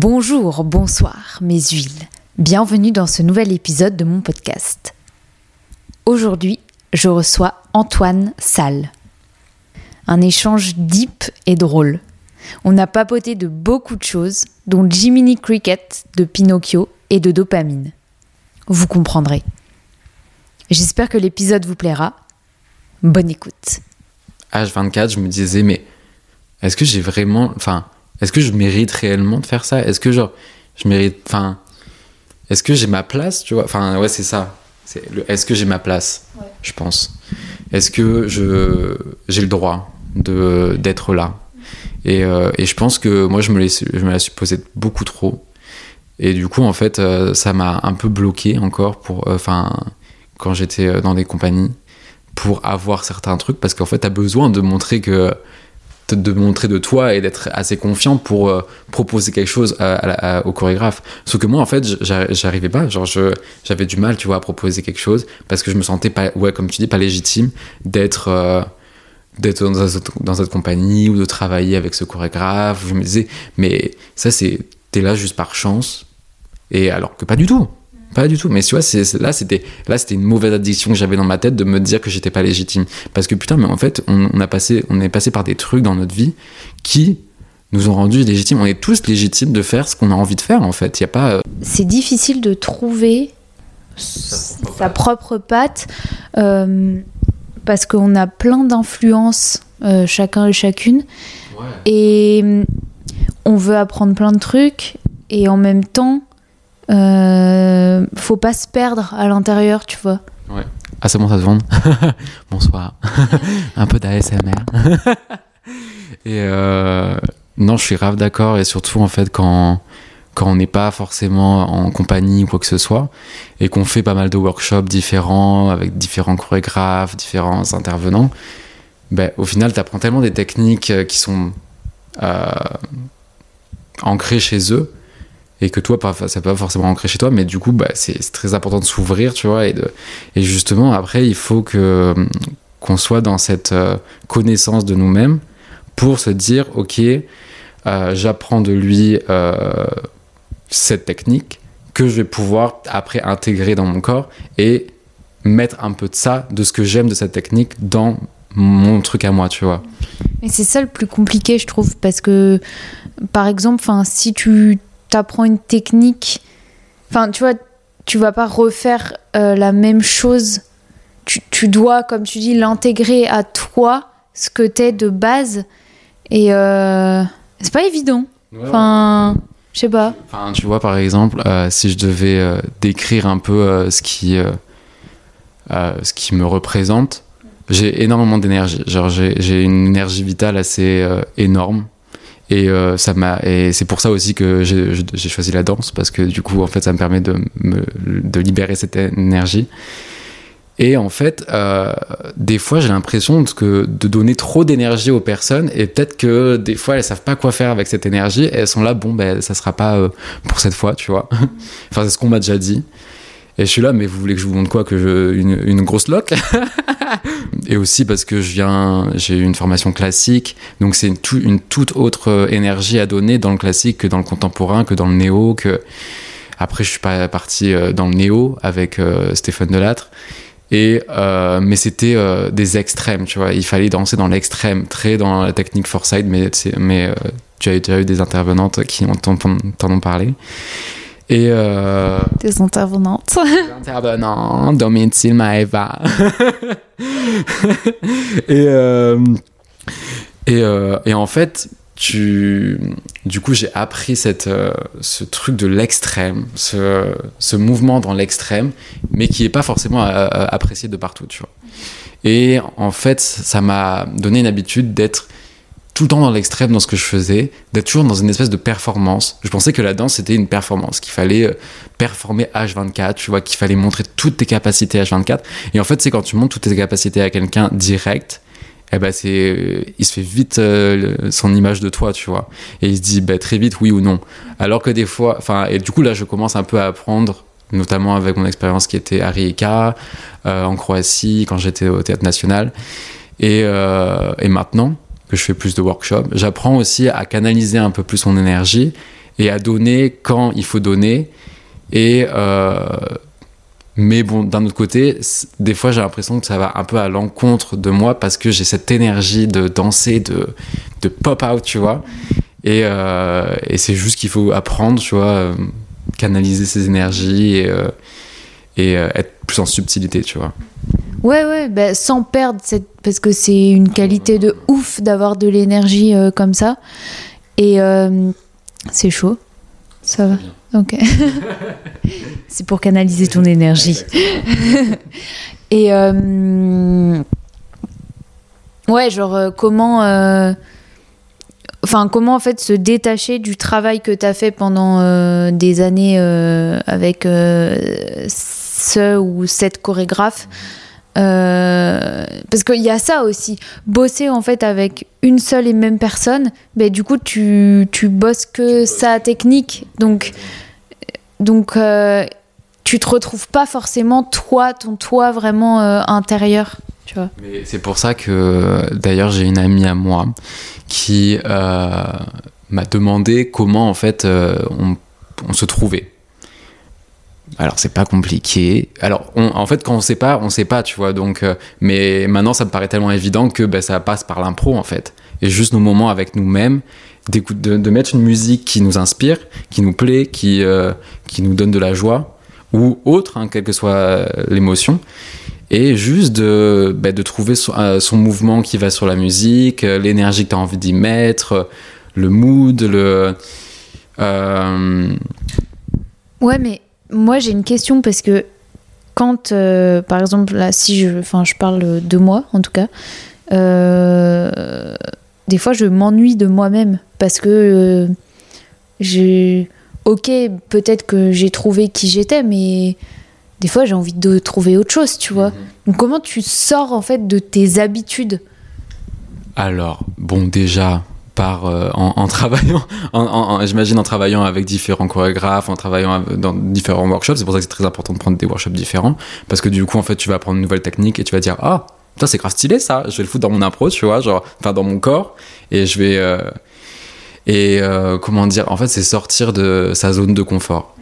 Bonjour, bonsoir, mes huiles. Bienvenue dans ce nouvel épisode de mon podcast. Aujourd'hui, je reçois Antoine Salle. Un échange deep et drôle. On a papoté de beaucoup de choses, dont Jiminy Cricket, de Pinocchio et de dopamine. Vous comprendrez. J'espère que l'épisode vous plaira. Bonne écoute. H24, je me disais, mais est-ce que j'ai vraiment. Est-ce que je mérite réellement de faire ça? Est-ce que, genre, je mérite. Enfin, est-ce que j'ai ma place Tu vois? Enfin, ouais, c'est ça. C'est le est-ce que j'ai ma place? Je pense. Est-ce que je j'ai le droit de d'être là? Et, euh, et, je pense que moi, je me, laisse, je me la suis posée beaucoup trop. Et du coup, en fait, euh, ça m'a un peu bloqué encore pour. euh, Enfin, quand j'étais dans des compagnies, pour avoir certains trucs, parce qu'en fait, t'as besoin de montrer que de, montrer de toi et d'être assez confiant pour euh, proposer quelque chose au chorégraphe. Sauf que moi, en fait, j'a- j'arrivais pas. Genre, j'avais du mal, tu vois, à proposer quelque chose parce que je me sentais pas, ouais, comme tu dis, pas légitime d'être euh, d'être dans, dans cette compagnie ou de travailler avec ce chorégraphe. Je me disais, mais ça, c'est t'es là juste par chance. Et alors que pas du tout. Pas du tout. Mais tu vois, c'est, c'est- là, c'était, là, c'était une mauvaise addiction que j'avais dans ma tête de me dire que j'étais pas légitime. Parce que putain, mais en fait, on, on a passé, on est passé par des trucs dans notre vie qui nous ont rendus légitimes. On est tous légitimes de faire ce qu'on a envie de faire, en fait. Il y a pas. euh, C'est difficile de trouver sa propre patte euh, parce qu'on a plein d'influences euh, chacun et chacune et hum, on veut apprendre plein de trucs et en même temps euh, faut pas se perdre à l'intérieur tu vois Ah, c'est bon, ça tourne. Bonsoir. Un peu d'ASMR. et euh, non, je suis grave d'accord. Et surtout, en fait, quand, quand on n'est pas forcément en compagnie ou quoi que ce soit, et qu'on fait pas mal de workshops différents, avec différents chorégraphes, différents intervenants, ben, au final, tu apprends tellement des techniques euh, qui sont euh, ancrées chez eux. Et que toi, pas, ça peut pas forcément ancré chez toi, mais du coup, bah, c'est très important de s'ouvrir, tu vois, et justement, après, il faut que qu'on soit dans cette euh, connaissance de nous-mêmes pour se dire, ok, euh, j'apprends de lui euh, cette technique que je vais pouvoir après intégrer dans mon corps et mettre un peu de ça, de ce que j'aime de cette technique dans mon truc à moi, tu vois. et c'est ça le plus compliqué je trouve parce que par exemple si tu t'apprends une technique. Enfin tu vois tu vas pas refaire euh, la même chose. Tu, tu dois comme tu dis l'intégrer à toi ce que t'es de base. Et euh, c'est pas évident. Enfin je sais pas. Enfin, tu vois, par exemple, euh, si je devais euh, décrire un peu euh, ce, qui, euh, euh, ce qui me représente, j'ai énormément d'énergie. Genre, j'ai j'ai une énergie vitale assez euh, énorme. Et, euh, ça m'a, et c'est pour ça aussi que j'ai choisi la danse, parce que du coup, en fait, ça me permet de, de libérer cette énergie. Et en fait, euh, des fois, j'ai l'impression que, de donner trop d'énergie aux personnes, et peut-être que des fois, elles savent pas quoi faire avec cette énergie, et elles sont là, bon, ben, ça sera pas euh, pour cette fois, tu vois. enfin, c'est ce qu'on m'a déjà dit. Et je suis là, mais vous voulez que je vous montre quoi? Que je, une, une grosse loque? Et aussi parce que je viens, j'ai eu une formation classique, donc c'est une, tout- une toute autre énergie à donner dans le classique que dans le contemporain, que dans le néo. Que après, je suis pas parti euh, dans le néo avec euh, Stéphane Delattre. Et euh, mais c'était euh, des extrêmes, tu vois. Il fallait danser dans l'extrême, très dans la technique Foresight, mais, mais tu as déjà eu des intervenantes qui t'en ont parlé. Et euh, des intervenantes intervenant, Domitil Maeva. et, euh, et, euh, et en fait, tu, du coup, j'ai appris cette, euh, ce truc de l'extrême, ce, ce mouvement dans l'extrême, mais qui n'est pas forcément euh, apprécié de partout, tu vois. Et en fait, ça m'a donné une habitude d'être tout le temps dans l'extrême dans ce que je faisais, d'être toujours dans une espèce de performance. Je pensais que la danse c'était une performance, qu'il fallait euh, performer H24, tu vois, qu'il fallait montrer toutes tes capacités H24. Et en fait, c'est quand tu montres toutes tes capacités à quelqu'un direct, eh ben c'est, il se fait vite euh, son image de toi, tu vois. Et il se dit bah, très vite oui ou non. Alors que des fois, enfin, et du coup là, je commence un peu à apprendre, notamment avec mon expérience qui était à Rijeka, euh, en Croatie, quand j'étais au Théâtre National. Et, et maintenant que je fais plus de workshops, j'apprends aussi à canaliser un peu plus mon énergie et à donner quand il faut donner. Et euh, mais bon, d'un autre côté, des fois j'ai l'impression que ça va un peu à l'encontre de moi parce que j'ai cette énergie de danser, de, de pop out, tu vois. Et, euh, c'est juste qu'il faut apprendre, tu vois, euh, canaliser ses énergies et, et euh, être plus en subtilité, tu vois. Ouais, ouais, bah, sans perdre cette. Parce que c'est une qualité de ouf d'avoir de l'énergie euh, comme ça. Et euh, c'est chaud. Ça va. Ok. c'est pour canaliser ton énergie. Et. euh, ouais, genre, comment. Enfin, comment en fait se détacher du travail que tu as fait pendant des années avec ce ou cette chorégraphe euh, parce qu'il y a ça aussi. Bosser en fait avec une seule et même personne, ben, du coup tu, tu bosses que sa technique. Donc, donc euh, tu te retrouves pas forcément toi, ton toi vraiment euh, intérieur. Tu vois. Mais c'est pour ça que d'ailleurs j'ai une amie à moi qui euh, m'a demandé comment en fait euh, on, on se trouvait. Alors c'est pas compliqué. Alors en fait quand on sait pas, on sait pas, tu vois. Donc euh, mais maintenant ça me paraît tellement évident que ben, ça passe par l'impro en fait. Et juste nos moments avec nous-mêmes, de, mettre une musique qui nous inspire, qui nous plaît, qui euh, qui nous donne de la joie ou autre, hein, quelle que soit euh, l'émotion et juste de, bah, de trouver son, mouvement qui va sur la musique, l'énergie que tu as envie d'y mettre, le mood, le. Ouais, mais moi j'ai une question parce que quand, euh, par exemple, là, si je, enfin, je parle de moi en tout cas, euh, des fois je m'ennuie de moi-même parce que euh, j'ai, ok, peut-être que j'ai trouvé qui j'étais, mais des fois j'ai envie de trouver autre chose, tu vois. Donc comment tu sors en fait de tes habitudes? Alors, bon, déjà, euh, en, travaillant, j'imagine en travaillant avec différents chorégraphes, en travaillant av- dans différents workshops, c'est pour ça que c'est très important de prendre des workshops différents, parce que du coup, en fait, tu vas apprendre une nouvelle technique et tu vas dire, ah, putain, c'est grave stylé ça, je vais le foutre dans mon impro, tu vois, genre, enfin, dans mon corps, et je vais. euh, et euh, comment dire, en fait, c'est sortir de sa zone de confort.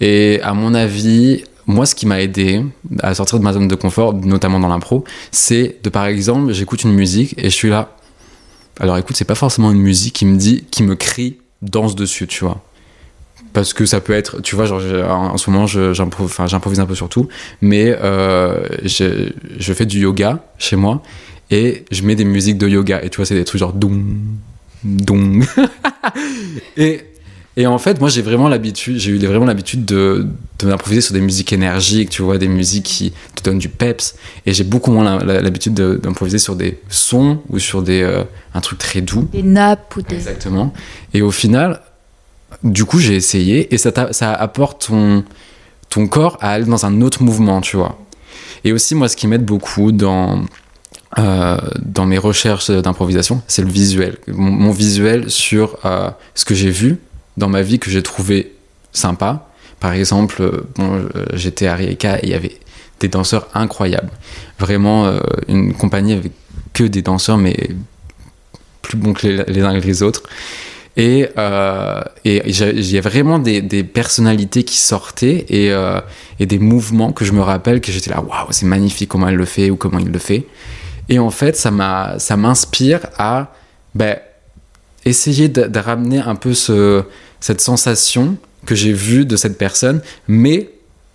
Et à mon avis, moi, ce qui m'a aidé à sortir de ma zone de confort, notamment dans l'impro, c'est de, par exemple, j'écoute une musique et je suis là. Alors écoute, c'est pas forcément une musique qui me dit, qui me crie, danse dessus, tu vois. Parce que ça peut être, tu vois, en ce moment, j'improvise un peu sur tout, mais euh, je, je fais du yoga chez moi et je mets des musiques de yoga et tu vois, c'est des trucs genre doum, doum. et, et en fait, moi, j'ai vraiment l'habitude, j'ai eu vraiment l'habitude de, de m'improviser sur des musiques énergiques, tu vois, des musiques qui te donnent du peps. Et j'ai beaucoup moins l'habitude de- d'improviser sur des sons ou sur des, euh, un truc très doux. Des nappes ou des. Exactement. Et au final, du coup, j'ai essayé et ça, ça apporte ton, ton corps à aller dans un autre mouvement, tu vois. Et aussi, moi, ce qui m'aide beaucoup dans, euh, dans mes recherches d'improvisation, c'est le visuel. Mon, mon visuel sur euh, ce que j'ai vu dans ma vie que j'ai trouvé sympa. Par exemple, bon, euh, j'étais à Rijeka et il y avait des danseurs incroyables. Vraiment, euh, une compagnie avec que des danseurs, mais plus bons que les, uns que les autres. Et euh, il y a vraiment des, personnalités qui sortaient et, et des mouvements que je me rappelle que j'étais là, waouh, c'est magnifique comment elle le fait ou comment il le fait. Et en fait, ça m'inspire à ben, essayer de ramener un peu ce, cette sensation que j'ai vue de cette personne, mais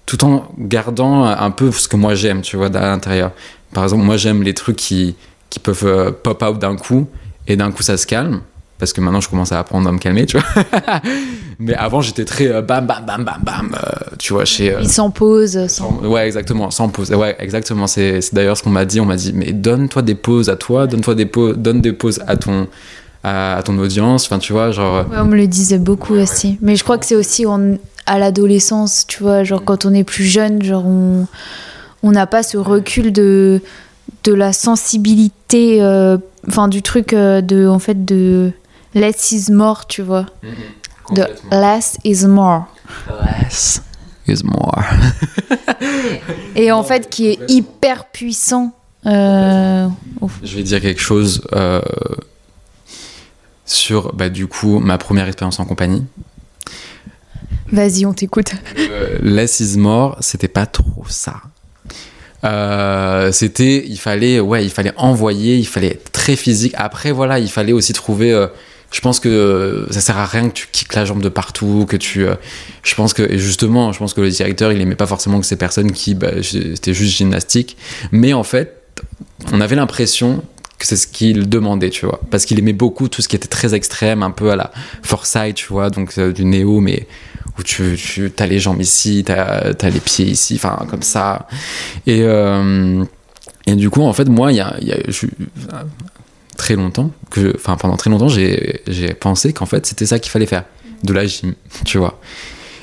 tout en gardant un peu ce que moi j'aime, tu vois, à l'intérieur. Par exemple, moi j'aime les trucs qui, qui peuvent euh, pop out d'un coup et d'un coup ça se calme. Parce que maintenant je commence à apprendre à me calmer, tu vois. Mais avant j'étais très euh, bam bam bam bam bam, euh, tu vois, chez. euh, Ils s'en posent. Sans... Ouais, exactement, sans pause. Ouais, exactement. C'est c'est d'ailleurs ce qu'on m'a dit. On m'a dit, mais donne-toi des pauses à toi, donne-toi des pauses, donne des pauses à ton, à, à ton audience. Enfin, tu vois, genre. Ouais, on me le disait beaucoup aussi. Mais je crois que c'est aussi en- à l'adolescence, tu vois, genre quand on est plus jeune, genre on on n'a pas ce recul de de la sensibilité, euh, enfin du truc euh, de en fait de less is more, tu vois, de less is more. Less is more. Et en fait qui est hyper puissant. euh, Je vais dire quelque chose euh, sur, bah, du coup, ma première expérience en compagnie. Vas-y, on t'écoute. Euh, Less is more, c'était pas trop ça. Euh, c'était, il fallait, ouais, il fallait envoyer, il fallait être très physique. Après, voilà, il fallait aussi trouver. euh, je pense que euh, ça sert à rien que tu kicks la jambe de partout, que tu. euh, je pense que, et justement, je pense que le directeur, il aimait pas forcément que ces personnes qui, bah, c'était juste gymnastique. Mais en fait, on avait l'impression que c'est ce qu'il demandait, tu vois. Parce qu'il aimait beaucoup tout ce qui était très extrême, un peu à la Forsyth, tu vois, donc euh, du néo, mais où tu, tu as les jambes ici, tu as, les pieds ici, enfin, comme ça. Et, euh, et du coup, en fait, moi, il y a, y a très longtemps, que enfin, pendant très longtemps, j'ai pensé qu'en fait, c'était ça qu'il fallait faire, de la gym, tu vois.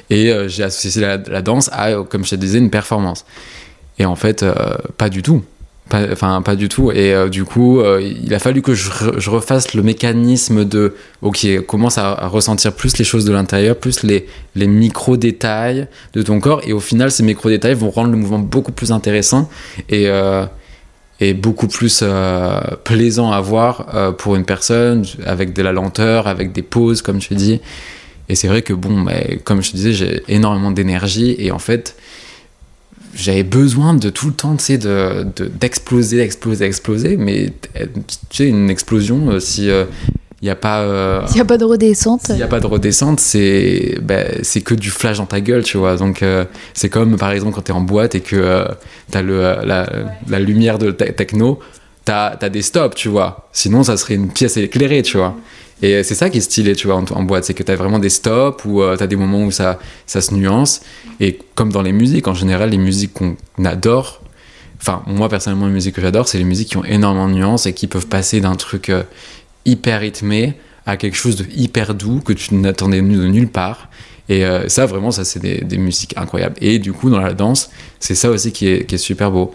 Et euh, j'ai associé la, danse à, comme je te disais, une performance. Et en fait, pas du tout. Pas- Enfin, pas du tout. Et euh, du coup, euh, il a fallu que je, re- je refasse le mécanisme de, ok, commence à, ressentir plus les choses de l'intérieur, plus les, les micro-détails de ton corps. Et au final, ces micro-détails vont rendre le mouvement beaucoup plus intéressant et, euh, beaucoup plus plaisant à voir pour une personne, avec de la lenteur, avec des pauses, comme tu dis. Et c'est vrai que, bon, bah, comme je te disais, j'ai énormément d'énergie et en fait, j'avais besoin de tout le temps, tu sais, de, de- d'exploser, d'exploser, d'exploser. Mais euh, tu sais, une explosion, euh, si il n'y a pas. euh, S'il n'y a pas de redescente. s'il n'y a pas de redescente, c'est c'est que du flash dans ta gueule, tu vois. Donc, euh, c'est comme par exemple quand tu es en boîte et que tu as la, la lumière de te- techno, tu as, des stops, tu vois. Sinon, ça serait une pièce éclairée, tu vois. Et c'est ça qui est stylé, tu vois, en, boîte. C'est que tu as vraiment des stops ou tu as des moments où ça, ça se nuance. Et comme dans les musiques, en général, les musiques qu'on adore, enfin, moi personnellement, les musiques que j'adore, c'est les musiques qui ont énormément de nuances et qui peuvent passer d'un truc euh, hyper rythmé à quelque chose de hyper doux que tu n'attendais de nulle part. Et euh, ça, vraiment, ça, c'est des, musiques incroyables. Et du coup, dans la danse, c'est ça aussi qui est, qui est super beau.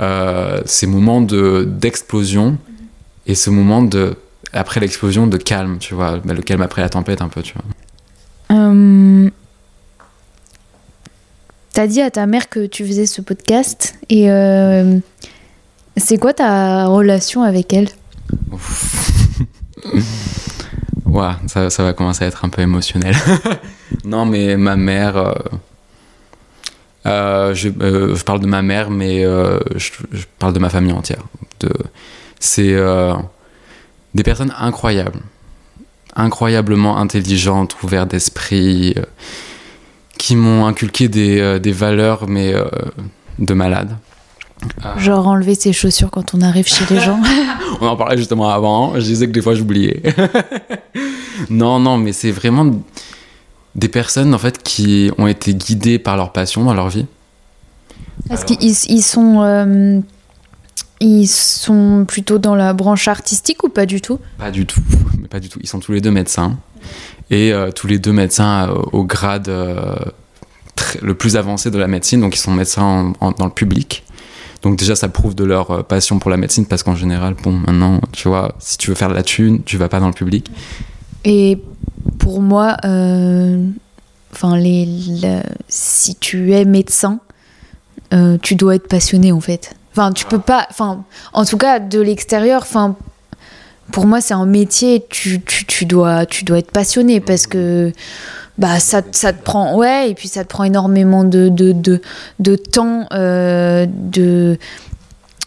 Euh, ces moments de, d'explosion et ce moment de, après l'explosion, de calme, tu vois. Bah, le calme après la tempête, un peu, tu vois. Euh, T'as dit à ta mère que tu faisais ce podcast et euh, c'est quoi ta relation avec elle? Ouah, ça, ça va commencer à être un peu émotionnel. non, mais ma mère. euh, euh, je, euh, je parle de ma mère, mais euh, je, je parle de ma famille entière. De, c'est des personnes incroyables, incroyablement intelligentes, ouvertes d'esprit, euh, qui m'ont inculqué des, euh, des valeurs, mais euh, de malade. Genre enlever ses chaussures quand on arrive chez les gens On en parlait justement avant. Je disais que des fois j'oubliais. non, non, mais c'est vraiment des personnes en fait qui ont été guidées par leur passion dans leur vie. Parce qu'ils ils sont, ils sont plutôt dans la branche artistique ou pas du tout? Pas du tout, mais pas du tout. Ils sont tous les deux médecins et euh, tous les deux médecins euh, au grade euh, très- le plus avancé de la médecine. Donc ils sont médecins en- en- dans le public. Donc déjà ça prouve de leur passion pour la médecine parce qu'en général, bon, maintenant, tu vois, si tu veux faire de la thune, tu vas pas dans le public. Et pour moi, euh, enfin, les, la- si tu es médecin, euh, tu dois être passionné en fait. Enfin, tu peux pas. Enfin, en tout cas, de l'extérieur, enfin, pour moi, c'est un métier. Tu, tu, tu dois, tu dois être passionné parce que bah ça, ça te prend ouais et puis ça te prend énormément de de, de, de temps euh, de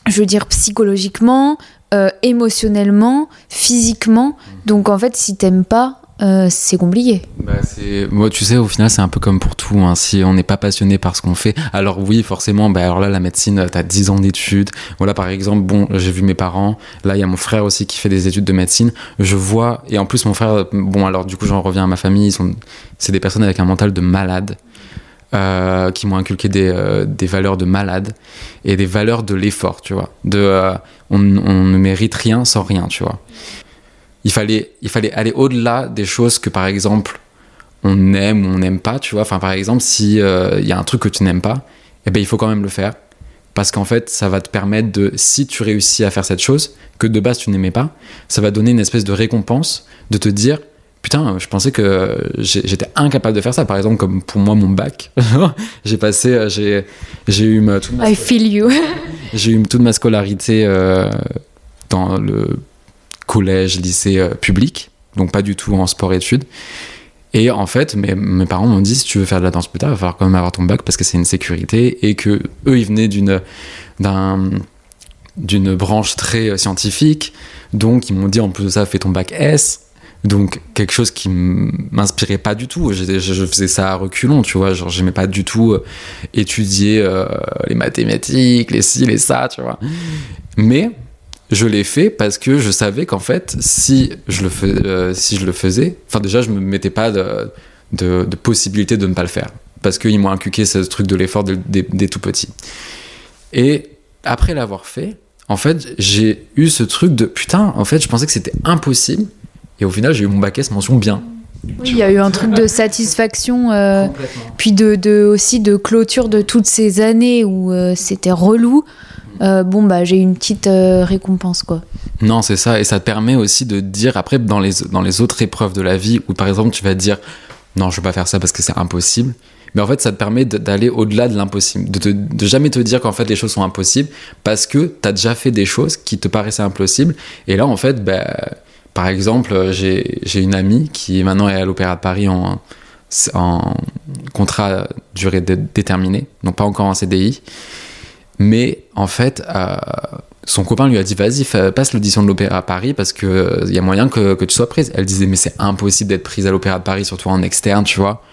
je veux dire psychologiquement euh, émotionnellement physiquement donc en fait si t'aimes pas euh, c'est compliqué Bah. Moi, tu sais, au final, c'est un peu comme pour tout. hein. Si on n'est pas passionné par ce qu'on fait, alors oui, forcément, bah, alors là, la médecine, t'as 10 ans d'études. Voilà, par exemple, bon, j'ai vu mes parents. Là, il y a mon frère aussi qui fait des études de médecine. Je vois, et en plus, mon frère, bon, alors du coup, j'en reviens à ma famille. Sont... C'est des personnes avec un mental de malade. euh, qui m'ont inculqué des, euh, des valeurs de malade et des valeurs de l'effort, tu vois. De, on ne mérite rien sans rien, tu vois. Il fallait, il fallait aller au-delà des choses que, par exemple, on aime ou on n'aime pas, tu vois. Enfin, par exemple, si il y a un truc que tu n'aimes pas, eh ben, il faut quand même le faire. Parce qu'en fait, ça va te permettre de, si tu réussis à faire cette chose, que de base tu n'aimais pas, ça va donner une espèce de récompense, de te dire, putain, je pensais que j'ai- j'étais incapable de faire ça. Par exemple, comme pour moi, mon bac, j'ai passé, euh, j'ai j'ai eu ma, toute ma I feel you j'ai eu toute ma scolarité euh, dans le collège, lycée euh, public, donc pas du tout en sport-études. Et en fait, mes, parents m'ont dit si tu veux faire de la danse plus tard, il va falloir quand même avoir ton bac parce que c'est une sécurité et que eux ils venaient d'une d'un d'une branche très euh, scientifique, donc ils m'ont dit en plus de ça fais ton bac S. Donc quelque chose qui m'inspirait pas du tout. Je, je, faisais ça à reculons, tu vois. Genre j'aimais pas du tout euh, étudier les mathématiques, les ci, les ça, tu vois. Mais je l'ai fait parce que je savais qu'en fait, si je le, fais, euh, si je le faisais, enfin déjà, je me mettais pas de, de, de possibilité de ne pas le faire. Parce qu'ils m'ont inculqué ce truc de l'effort des tout petits. Et après l'avoir fait, en fait, j'ai eu ce truc de putain, en fait, je pensais que c'était impossible. Et au final, j'ai eu mon bac S mention bien. Oui, il y a eu un truc de satisfaction, euh, puis de, de, aussi de clôture de toutes ces années où euh, c'était relou. Euh, bon bah j'ai une petite euh, récompense quoi. Non c'est ça. Et ça te permet aussi de dire après dans les dans les autres épreuves de la vie où par exemple tu vas dire non je vais pas faire ça parce que c'est impossible. Mais en fait ça te permet d'aller au-delà de l'impossible. De, de jamais te dire qu'en fait les choses sont impossibles parce que tu as déjà fait des choses qui te paraissaient impossibles. Et là en fait bah, par exemple j'ai une amie qui maintenant est à l'Opéra de Paris en en contrat durée déterminée donc pas encore en CDI mais en fait, euh, son copain lui a dit vas-y, passe l'audition de l'Opéra à Paris parce que il euh, y a moyen que, que, tu sois prise. Elle disait mais c'est impossible d'être prise à l'Opéra de Paris, surtout en externe, tu vois.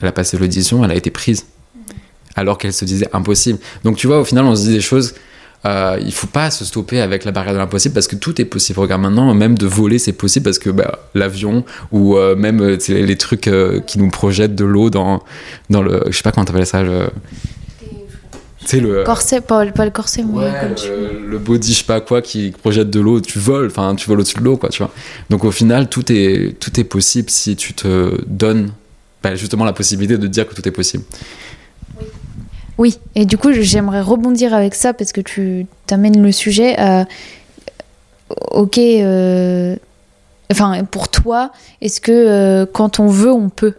Elle a passé l'audition, elle a été prise. Alors qu'elle se disait impossible. Donc tu vois, au final, on se dit des choses. Euh, il faut pas se stopper avec la barrière de l'impossible parce que tout est possible. Regarde maintenant, même de voler, c'est possible parce que bah, l'avion ou euh, même les, les trucs qui nous projettent de l'eau dans, dans le. Je sais pas comment t'appelles ça. Le, le corset, pas, pas, le corset, mais ouais, comme tu... le body, je sais pas quoi, qui projette de l'eau, tu voles, enfin, tu voles au-dessus de l'eau, quoi, tu vois. Donc au final, tout est, tout est possible si tu te donnes bah, justement la possibilité de dire que tout est possible. Oui, et du coup, j'aimerais rebondir avec ça parce que tu t'amènes le sujet. à... ok, euh... enfin, pour toi, est-ce que euh, quand on veut, on peut?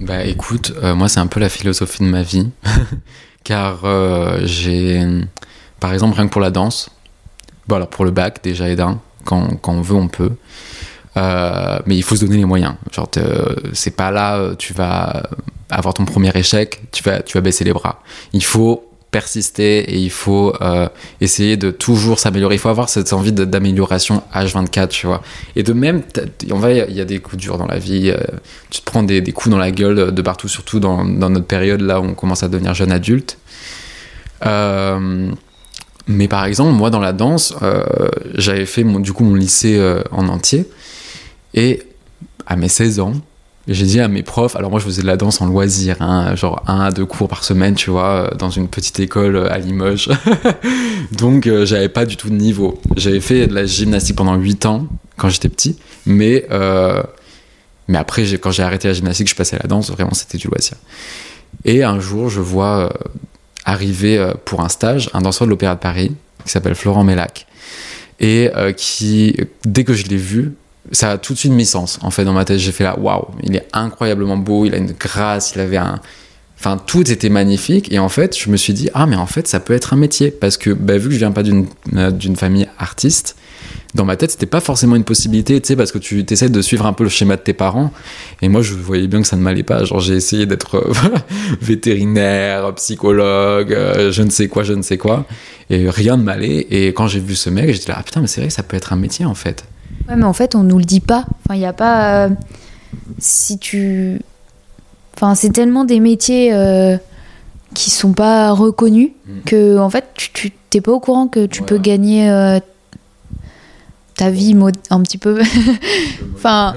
Bah écoute, euh, moi c'est un peu la philosophie de ma vie, car euh, j'ai, par exemple, rien que pour la danse, bon alors pour le bac déjà et d'un, quand, quand, on veut on peut, euh, mais il faut se donner les moyens. Genre c'est pas là, tu vas avoir ton premier échec, tu vas, tu vas baisser les bras. Il faut persister et il faut euh, essayer de toujours s'améliorer. Il faut avoir cette envie d'amélioration H24, tu vois. Et de même, on va, il y a des coups durs dans la vie. Euh, tu te prends des, des, coups dans la gueule de partout, surtout dans, dans, notre période là où on commence à devenir jeune adulte. Euh, mais par exemple, moi dans la danse, j'avais fait mon, du coup mon lycée en entier et à mes 16 ans, j'ai dit à mes profs, alors moi je faisais de la danse en loisir, hein, genre un à deux cours par semaine, tu vois, dans une petite école euh, à Limoges. Donc euh, j'avais pas du tout de niveau. J'avais fait de la gymnastique pendant 8 ans quand j'étais petit, mais, euh, mais après quand j'ai arrêté la gymnastique, je passais à la danse, vraiment c'était du loisir. Et un jour je vois euh, arriver euh, pour un stage un danseur de l'Opéra de Paris qui s'appelle Florent Mellac et euh, qui, dès que je l'ai vu, ça a tout de suite mis sens en fait dans ma tête. J'ai fait là waouh il est incroyablement beau il a une grâce il avait un enfin tout était magnifique. Et en fait je me suis dit ah mais en fait ça peut être un métier. Parce que bah, vu que je viens pas d'une euh, d'une famille artiste dans ma tête c'était pas forcément une possibilité tu sais parce que tu essaies de suivre un peu le schéma de tes parents. Et moi je voyais bien que ça ne m'allait pas. Genre j'ai essayé d'être euh, vétérinaire psychologue euh, je ne sais quoi je ne sais quoi. Et rien ne m'allait. Et quand j'ai vu ce mec j'étais là ah putain mais c'est vrai ça peut être un métier en fait Ouais, mais en fait, on nous le dit pas. Enfin, il n'y a pas. Euh, si tu. Enfin, c'est tellement des métiers euh, qui sont pas reconnus Mm. que, en fait, tu- tu t'es pas au courant que tu Ouais. peux gagner euh, ta vie mo- un petit peu. enfin,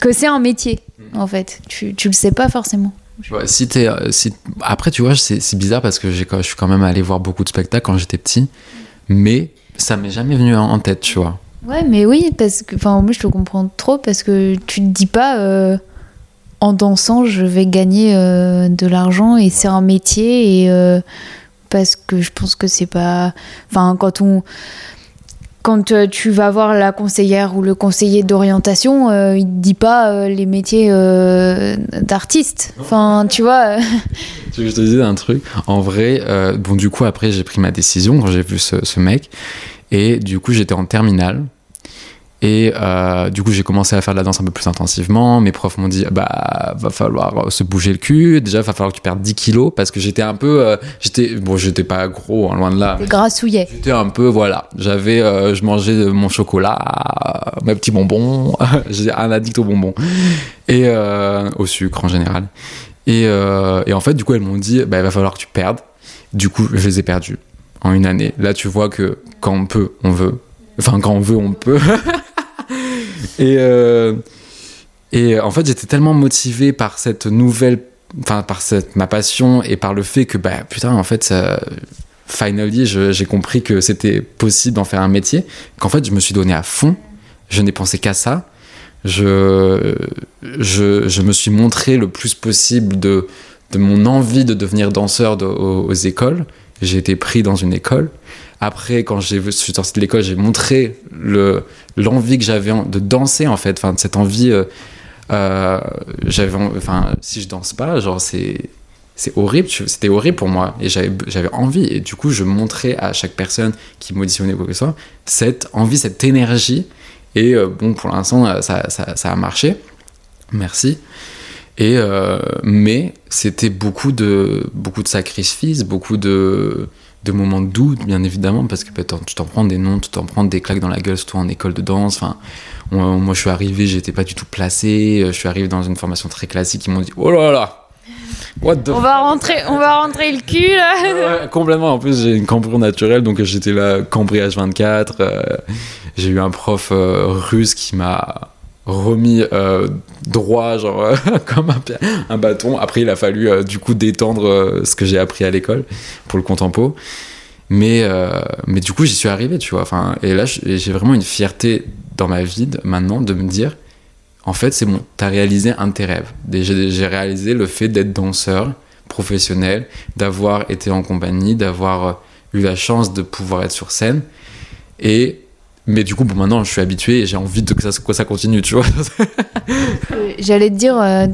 que c'est un métier, en fait. Tu, tu le sais pas forcément. Ouais, si t'es, euh, si... Après, tu vois, c'est, c'est bizarre parce que j'ai, je suis quand même allé voir beaucoup de spectacles quand j'étais petit, mais ça m'est jamais venu en en tête, tu vois. Ouais, mais oui, parce que. Enfin, moi, je te comprends trop parce que tu te dis pas. euh, en dansant, je vais gagner euh, de l'argent et c'est un métier et euh, parce que je pense que c'est pas. Enfin, quand on. Quand tu vas voir la conseillère ou le conseiller d'orientation, euh, il te dit pas euh, les métiers euh, d'artiste. Enfin, tu vois. je te dise un truc? En vrai, bon, du coup, après, j'ai pris ma décision quand j'ai vu ce, ce mec, et du coup, j'étais en terminale, Et euh, du coup, j'ai commencé à faire de la danse un peu plus intensivement. Mes profs m'ont dit, bah, va falloir se bouger le cul. Déjà, va falloir que tu perdes 10 kilos parce que j'étais un peu, euh, j'étais, bon, j'étais pas gros, hein, loin de là. Grassouillet. J'étais un peu, voilà. J'avais, euh, je mangeais mon chocolat, mes petits bonbons. j'ai un addict aux bonbons et au sucre en général. Et, et, en fait, du coup, elles m'ont dit, bah, il va falloir que tu perdes. Du coup, je les ai perdus en une année. Là, tu vois que quand on peut, on veut. Enfin, quand on veut, on peut. et, euh, et en fait, j'étais tellement motivé par cette nouvelle, enfin, par cette, ma passion et par le fait que, bah, putain, en fait, ça, finally, j'ai compris que c'était possible d'en faire un métier, qu'en fait, je me suis donné à fond. Je n'ai pensé qu'à ça. Je, je, je, me suis montré le plus possible de, de mon envie de devenir danseur aux, écoles. J'ai été pris dans une école. Après, quand je suis sorti de l'école, j'ai montré l'envie que j'avais de danser, en fait. Enfin, cette envie. Euh, euh, j'avais, enfin, si je danse pas, genre, c'est. Horrible, c'était horrible pour moi et j'avais envie. Et du coup, je montrais à chaque personne qui m'auditionnait quoi que ce soit cette envie, cette énergie. Et euh, bon, pour l'instant, ça, ça, ça, a marché. Merci. Et mais c'était beaucoup de beaucoup de sacrifices, beaucoup de de moments de doute, bien évidemment, parce que bah, tu t'en prends des noms, tu t'en prends des claques dans la gueule, surtout en école de danse. Enfin, moi, je suis arrivé, j'étais pas du tout placé. Je suis arrivé dans une formation très classique. Ils m'ont dit, oh là là, What the on va rentrer, on va rentrer le cul là. complètement. En plus, j'ai une cambrure naturelle, donc j'étais là cambriage 24. Euh, j'ai eu un prof euh, russe qui m'a remis euh, droit, genre euh, comme un, bâton. Après, il a fallu euh, du coup détendre ce que j'ai appris à l'école pour le contempo. Mais, mais du coup, j'y suis arrivé, tu vois. Enfin, et là, j'ai vraiment une fierté dans ma vie maintenant de me dire, en fait, c'est bon, t'as réalisé un de tes rêves. J'ai réalisé le fait d'être danseur professionnel, d'avoir été en compagnie, d'avoir eu la chance de pouvoir être sur scène. Et mais du coup, bon, maintenant, je suis habitué et j'ai envie de que ça, que ça continue, tu vois. Euh, j'allais te dire, euh,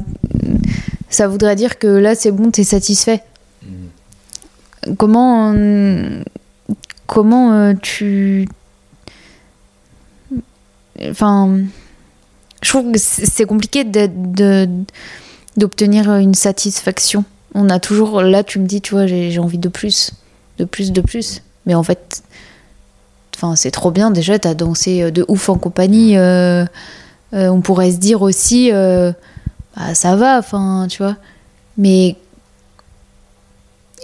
ça voudrait dire que là, c'est bon, t'es satisfait. Mm. Comment, comment euh, tu. Enfin, je trouve que c'est compliqué d'obtenir une satisfaction. On a toujours, là, tu me dis, tu vois, j'ai envie de plus, de plus, de plus. Mais en fait, Enfin, c'est trop bien déjà, t'as dansé euh, de ouf en compagnie. Euh, euh, on pourrait se dire aussi, bah, ça va, enfin, tu vois. Mais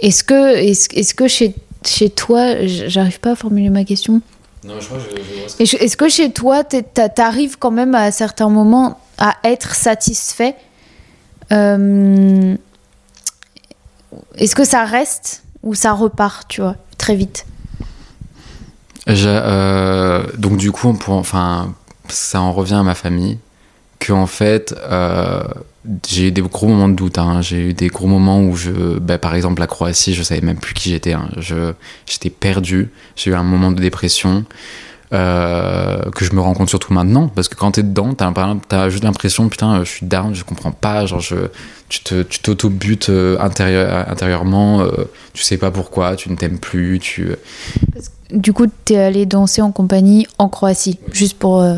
est-ce que, est-ce, que chez, chez toi, j'arrive pas à formuler ma question. Non, je crois que je, Est-ce que chez toi, t'arrives quand même à certains moments à être satisfait Est-ce que ça reste ou ça repart, tu vois, très vite? Euh, donc du coup, enfin, ça en revient à ma famille, que en fait, euh, j'ai eu des gros moments de doute. Hein. J'ai eu des gros moments où je, bah, par exemple, la Croatie, je savais même plus qui j'étais. Hein. Je, j'étais perdu. J'ai eu un moment de dépression. Euh, que je me rends compte surtout maintenant parce que quand t'es dedans t'as, as juste l'impression putain je suis down je comprends pas genre je, tu, te, tu t'auto-butes intérieur, intérieurement tu sais pas pourquoi tu ne t'aimes plus tu du coup, tu es allé danser en compagnie en Croatie, juste pour euh,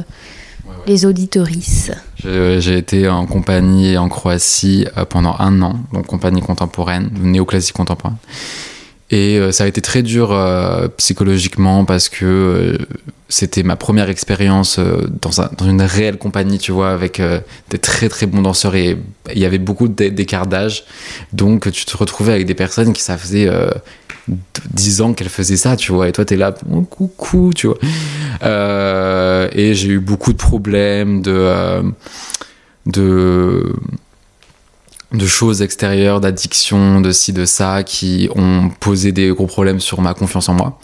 les auditorices. J'ai été en compagnie en Croatie euh, pendant un an, donc compagnie contemporaine, néoclassique contemporaine. Et euh, ça a été très dur psychologiquement parce que c'était ma première expérience dans, dans, une réelle compagnie, tu vois, avec des très très bons danseurs et il y avait beaucoup d'écart d'âge. Donc tu te retrouvais avec des personnes qui ça faisait 10 ans qu'elle faisait ça, tu vois, et toi t'es là, oh, coucou, tu vois. Euh, et j'ai eu beaucoup de problèmes de, euh, de, de choses extérieures, d'addiction, de ci, de ça, qui ont posé des gros problèmes sur ma confiance en moi.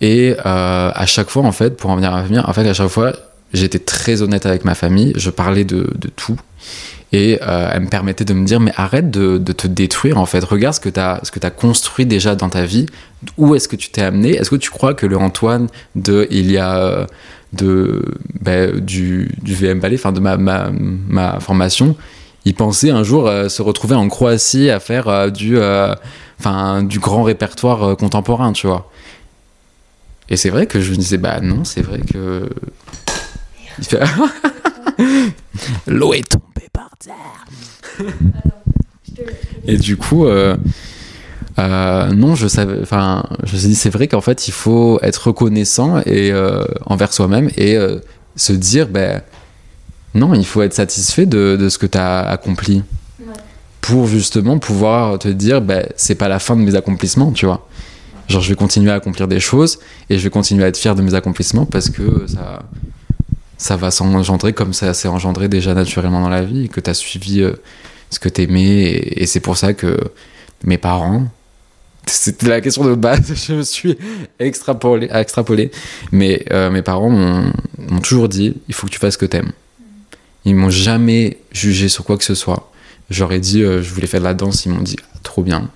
Et euh, à chaque fois, en fait, pour en venir à venir, en fait, à chaque fois, j'étais très honnête avec ma famille, je parlais de, de tout. Et euh, elle me permettait de me dire, mais arrête de, de te détruire, en fait. Regarde ce que tu as, as construit déjà dans ta vie. Où est-ce que tu t'es amené? Est-ce que tu crois que le Antoine de il y a euh, de, ben, du, du VM Ballet, enfin de ma, ma, ma, formation, il pensait un jour euh, se retrouver en Croatie à faire du, enfin, du grand répertoire contemporain, tu vois. Et c'est vrai que je me disais, bah non, c'est vrai que Il fait L'eau est tombée par terre. Et du coup, euh, euh, non, je savais. Enfin, je me suis dit, c'est vrai qu'en fait, il faut être reconnaissant et euh, envers soi-même et euh, se dire, ben non, il faut être satisfait de, de ce que tu as accompli pour justement pouvoir te dire, ben c'est pas la fin de mes accomplissements, tu vois. Genre, je vais continuer à accomplir des choses et je vais continuer à être fier de mes accomplissements parce que ça, ça va s'engendrer comme ça s'est engendré déjà naturellement dans la vie que tu as suivi euh, ce que t'aimais et, et c'est pour ça que mes parents, c'était la question de base, je me suis extrapolé, extrapolé. mais euh, mes parents m'ont m'ont toujours dit il faut que tu fasses ce que t'aimes. Ils m'ont jamais jugé sur quoi que ce soit. J'aurais dit euh, je voulais faire de la danse, ils m'ont dit trop bien,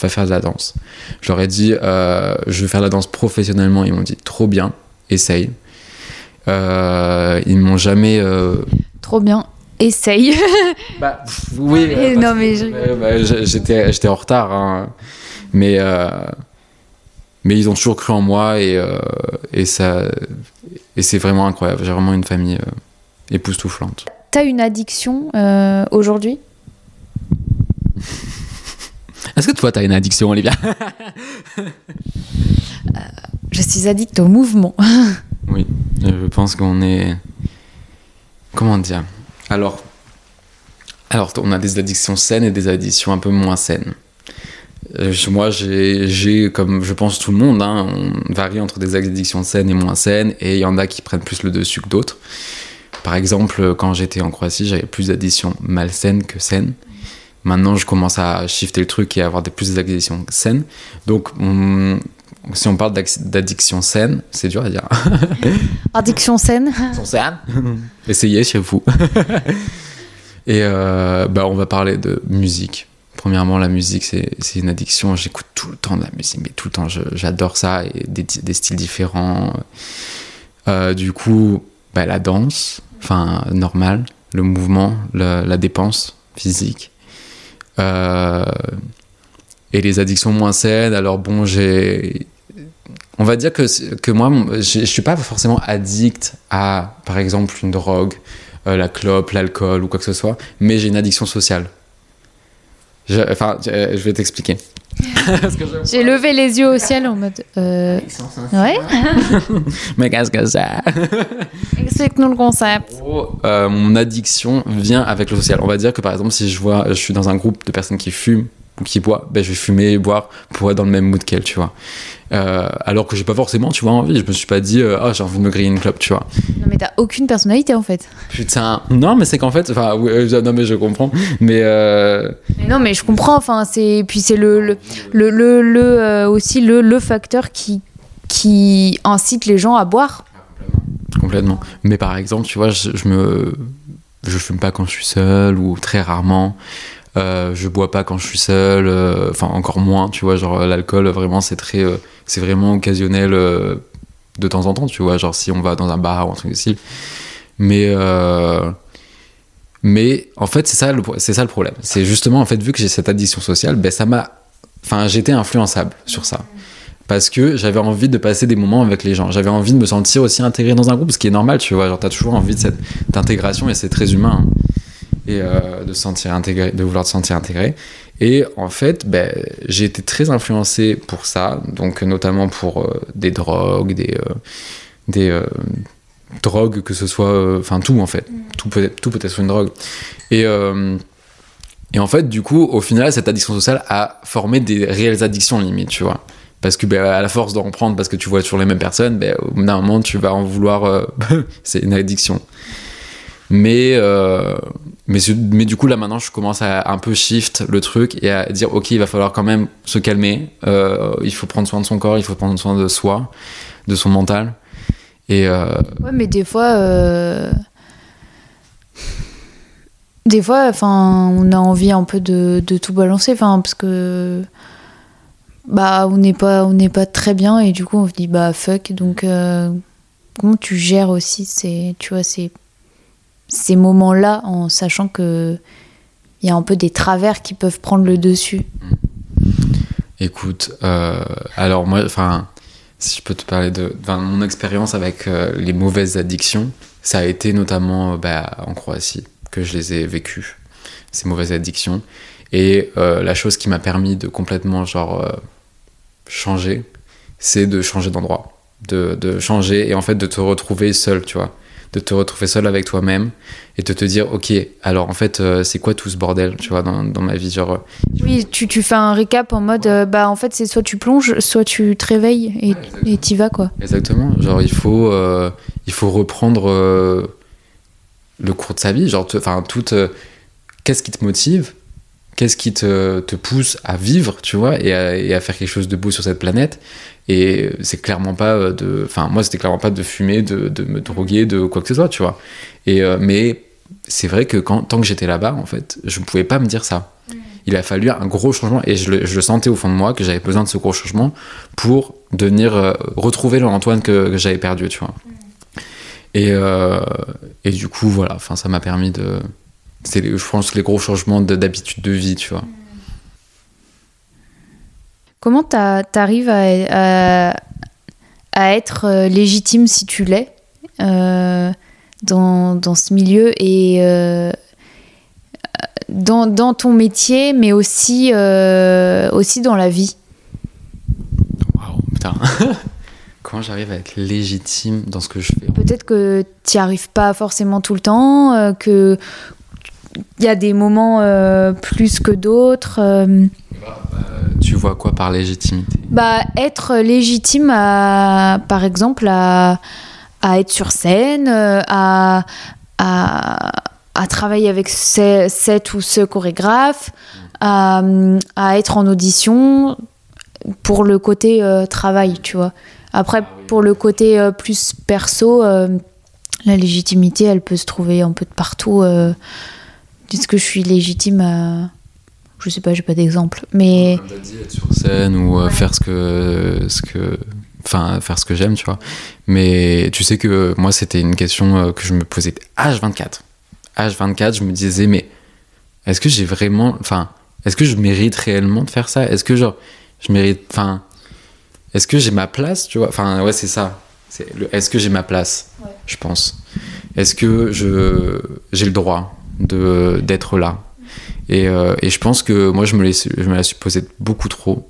va faire de la danse. Ai dit euh, je veux faire de la danse professionnellement, ils m'ont dit trop bien, essaye. Euh, ils m'ont jamais euh, Trop bien. Essaye. bah, pff, oui, mais non, mais bah, j'étais, j'étais en retard, hein. mais mais ils ont toujours cru en moi et euh, et ça et c'est vraiment incroyable. J'ai vraiment une famille euh, époustouflante. T'as une addiction euh, aujourd'hui? Est-ce que toi t'as une addiction, Olivia? Je suis addict au mouvement. Oui, je pense qu'on est comment dire? Alors alors on a des addictions saines et des addictions un peu moins saines. Euh, moi, j'ai, j'ai, comme je pense tout le monde, hein, on varie entre des addictions saines et moins saines, et il y en a qui prennent plus le dessus que d'autres. Par exemple, quand j'étais en Croatie, j'avais plus d'addictions malsaines que saines. Maintenant, je commence à shifter le truc et à avoir des plus d'addictions saines. Donc, on- si on parle d'addiction saine, c'est dur à dire. Addiction saine Sont saines Essayez chez vous. et euh, bah, on va parler de musique. Premièrement, la musique, c'est c'est une addiction. J'écoute tout le temps de la musique, mais tout le temps, j'adore ça et des, des styles différents. Euh, du coup, bah, la danse, enfin, normal, le mouvement, la dépense physique. Euh, et les addictions moins saines, alors bon, j'ai. On va dire que, que moi, je je suis pas forcément addict à, par exemple, une drogue, euh, la clope, l'alcool ou quoi que ce soit, mais j'ai une addiction sociale. Enfin, je, je vais t'expliquer. J'ai levé les yeux au ciel en mode. Euh, ouais Mais qu'est-ce que c'est? Explique-nous le concept. gros, euh, mon addiction vient avec le social. On va dire que par exemple, si je vois, je suis dans un groupe de personnes qui fument qui boivent, ben, je vais fumer et boire pour être dans le même mood qu'elles, tu vois. Euh, alors que j'ai pas forcément, tu vois, envie. Je me suis pas dit, euh, ah, j'ai envie de me griller une clope, tu vois. Non, mais t'as aucune personnalité en fait. Putain, non, mais c'est qu'en fait, enfin, oui, euh, non, mais je comprends, mais euh, Mais non, mais je comprends. Enfin, c'est puis c'est le le, le, le, le, aussi le, le facteur qui qui incite les gens à boire. complètement. Mais par exemple, tu vois, je, je me, je fume pas quand je suis seul ou très rarement. Euh, je bois pas quand je suis seul, euh, enfin encore moins, tu vois, genre l'alcool vraiment c'est très, euh, c'est vraiment occasionnel de temps en temps, tu vois, genre si on va dans un bar ou un truc style. Mais mais en fait c'est ça le c'est ça le problème, c'est justement en fait vu que j'ai cette addiction sociale, ben ça m'a, enfin j'étais influençable sur ça parce que j'avais envie de passer des moments avec les gens. J'avais envie de me sentir aussi intégré dans un groupe, ce qui est normal, tu vois. Genre, t'as toujours envie de cette intégration et c'est très humain. hein. Et euh, de se sentir intégré, de vouloir te sentir intégré. Et en fait, ben, j'ai été très influencé pour ça, donc notamment pour euh, des drogues, des, euh, des euh, drogues, que ce soit, enfin tout en fait, tout peut être, tout peut être une drogue. Et et en fait, du coup, au final, cette addiction sociale a formé des réelles addictions limite, tu vois. Parce que ben, à la force d'en prendre, parce que tu vois toujours les mêmes personnes, ben, au bout d'un moment, tu vas en vouloir. euh, c'est une addiction. Mais, euh, mais, mais du coup, là maintenant, je commence à un peu shift le truc et à dire ok, il va falloir quand même se calmer. euh, il faut prendre soin de son corps, il faut prendre soin de soi, de son mental. Et euh, Ouais, mais des fois. Des fois, enfin, on a envie un peu de, de tout balancer, enfin, parce que bah, on n'est pas, on n'est pas très bien et du coup, on se dit bah fuck. Donc, comment tu gères aussi ces, tu vois, ces, ces moments-là en sachant que il y a un peu des travers qui peuvent prendre le dessus. Écoute, euh, alors moi, enfin, si je peux te parler de, mon expérience avec euh, les mauvaises addictions, ça a été notamment bah, en Croatie que je les ai vécues, ces mauvaises addictions. Et euh, la chose qui m'a permis de complètement genre euh, changer, c'est de changer d'endroit, de, de, changer et en fait de te retrouver seul, tu vois, de te retrouver seul avec toi-même et de te dire ok, alors en fait euh, c'est quoi tout ce bordel, tu vois, dans, dans ma vie, genre. Oui, tu, tu fais un récap en mode bah en fait c'est soit tu plonges, soit tu te réveilles et ouais, t'y vas quoi. Exactement, genre il faut il faut reprendre le cours de sa vie, genre enfin toute qu'est-ce qui te motive qu'est-ce qui te, te, pousse à vivre, tu vois, et à, et à, faire quelque chose de beau sur cette planète. Et c'est clairement pas de. Enfin, moi, c'était clairement pas de fumer, de, de, me droguer, de quoi que ce soit, tu vois. Et, euh, mais c'est vrai que quand, tant que j'étais là-bas, en fait, je ne pouvais pas me dire ça. Il a fallu un gros changement, et je le, je le sentais au fond de moi que j'avais besoin de ce gros changement pour devenir. Euh, retrouver l'Antoine que, que j'avais perdu, tu vois. Et, euh, et du coup, voilà, enfin, ça m'a permis de c'est je pense les gros changements d'habitude de, vie tu vois. Comment t'arrives à, à, à, être légitime si tu l'es euh, dans, dans, ce milieu et euh, dans, dans, ton métier mais aussi euh, aussi dans la vie? Waouh putain. Comment j'arrive à être légitime dans ce que je fais? Peut-être que tu n'y arrives pas forcément tout le temps euh, que il y a des moments euh, plus que d'autres. Euh... Bah, tu vois quoi par légitimité? Bah être légitime à, par exemple, à, à être sur scène, à, à, à travailler avec cette ou ce chorégraphe, à, à, être en audition pour le côté euh, travail, tu vois. Après, pour le côté euh, plus perso, euh, la légitimité, elle peut se trouver un peu de partout. Est-ce que je suis légitime à. Je sais pas, j'ai pas d'exemple. Mais. Comme dit, être sur scène ou ouais. faire ce que. Ce que... Enfin, faire ce que j'aime, tu vois. Mais tu sais que moi, c'était une question que je me posais H24. H24, je me disais, mais est-ce que j'ai vraiment. Enfin, est-ce que je mérite réellement de faire ça? Est-ce que, genre, je mérite. Enfin, est-ce que j'ai ma place, tu vois? Enfin, ouais, c'est ça. Est-ce que j'ai ma place? Ouais. Je pense. Est-ce que je j'ai le droit? D'être là. Et, euh, et, je pense que moi, je me, laisse, je me la suis beaucoup trop.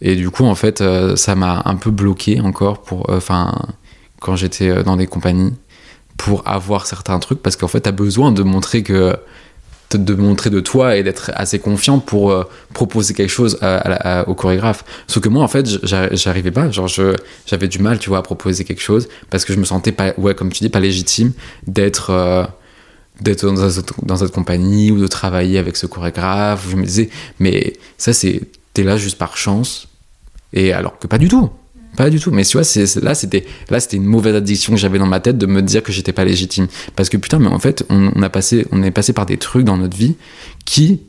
Et du coup, en fait, euh, ça m'a un peu bloqué encore pour, enfin, euh, quand j'étais dans des compagnies, pour avoir certains trucs, parce qu'en fait, tu as besoin de montrer que de montrer de toi et d'être assez confiant pour proposer quelque chose au chorégraphe. Sauf que moi, en fait, j'arrivais pas. Genre, j'avais du mal, tu vois, à proposer quelque chose parce que je me sentais pas, ouais, comme tu dis, pas légitime d'être d'être dans, dans, cette compagnie ou de travailler avec ce chorégraphe. Je me disais, mais ça, c'est t'es là juste par chance. Et alors que pas du tout. Pas du tout. Mais tu vois, là, c'était, une mauvaise addiction que j'avais dans ma tête de me dire que j'étais pas légitime. Parce que putain, mais en fait, on, a passé, on est passé par des trucs dans notre vie qui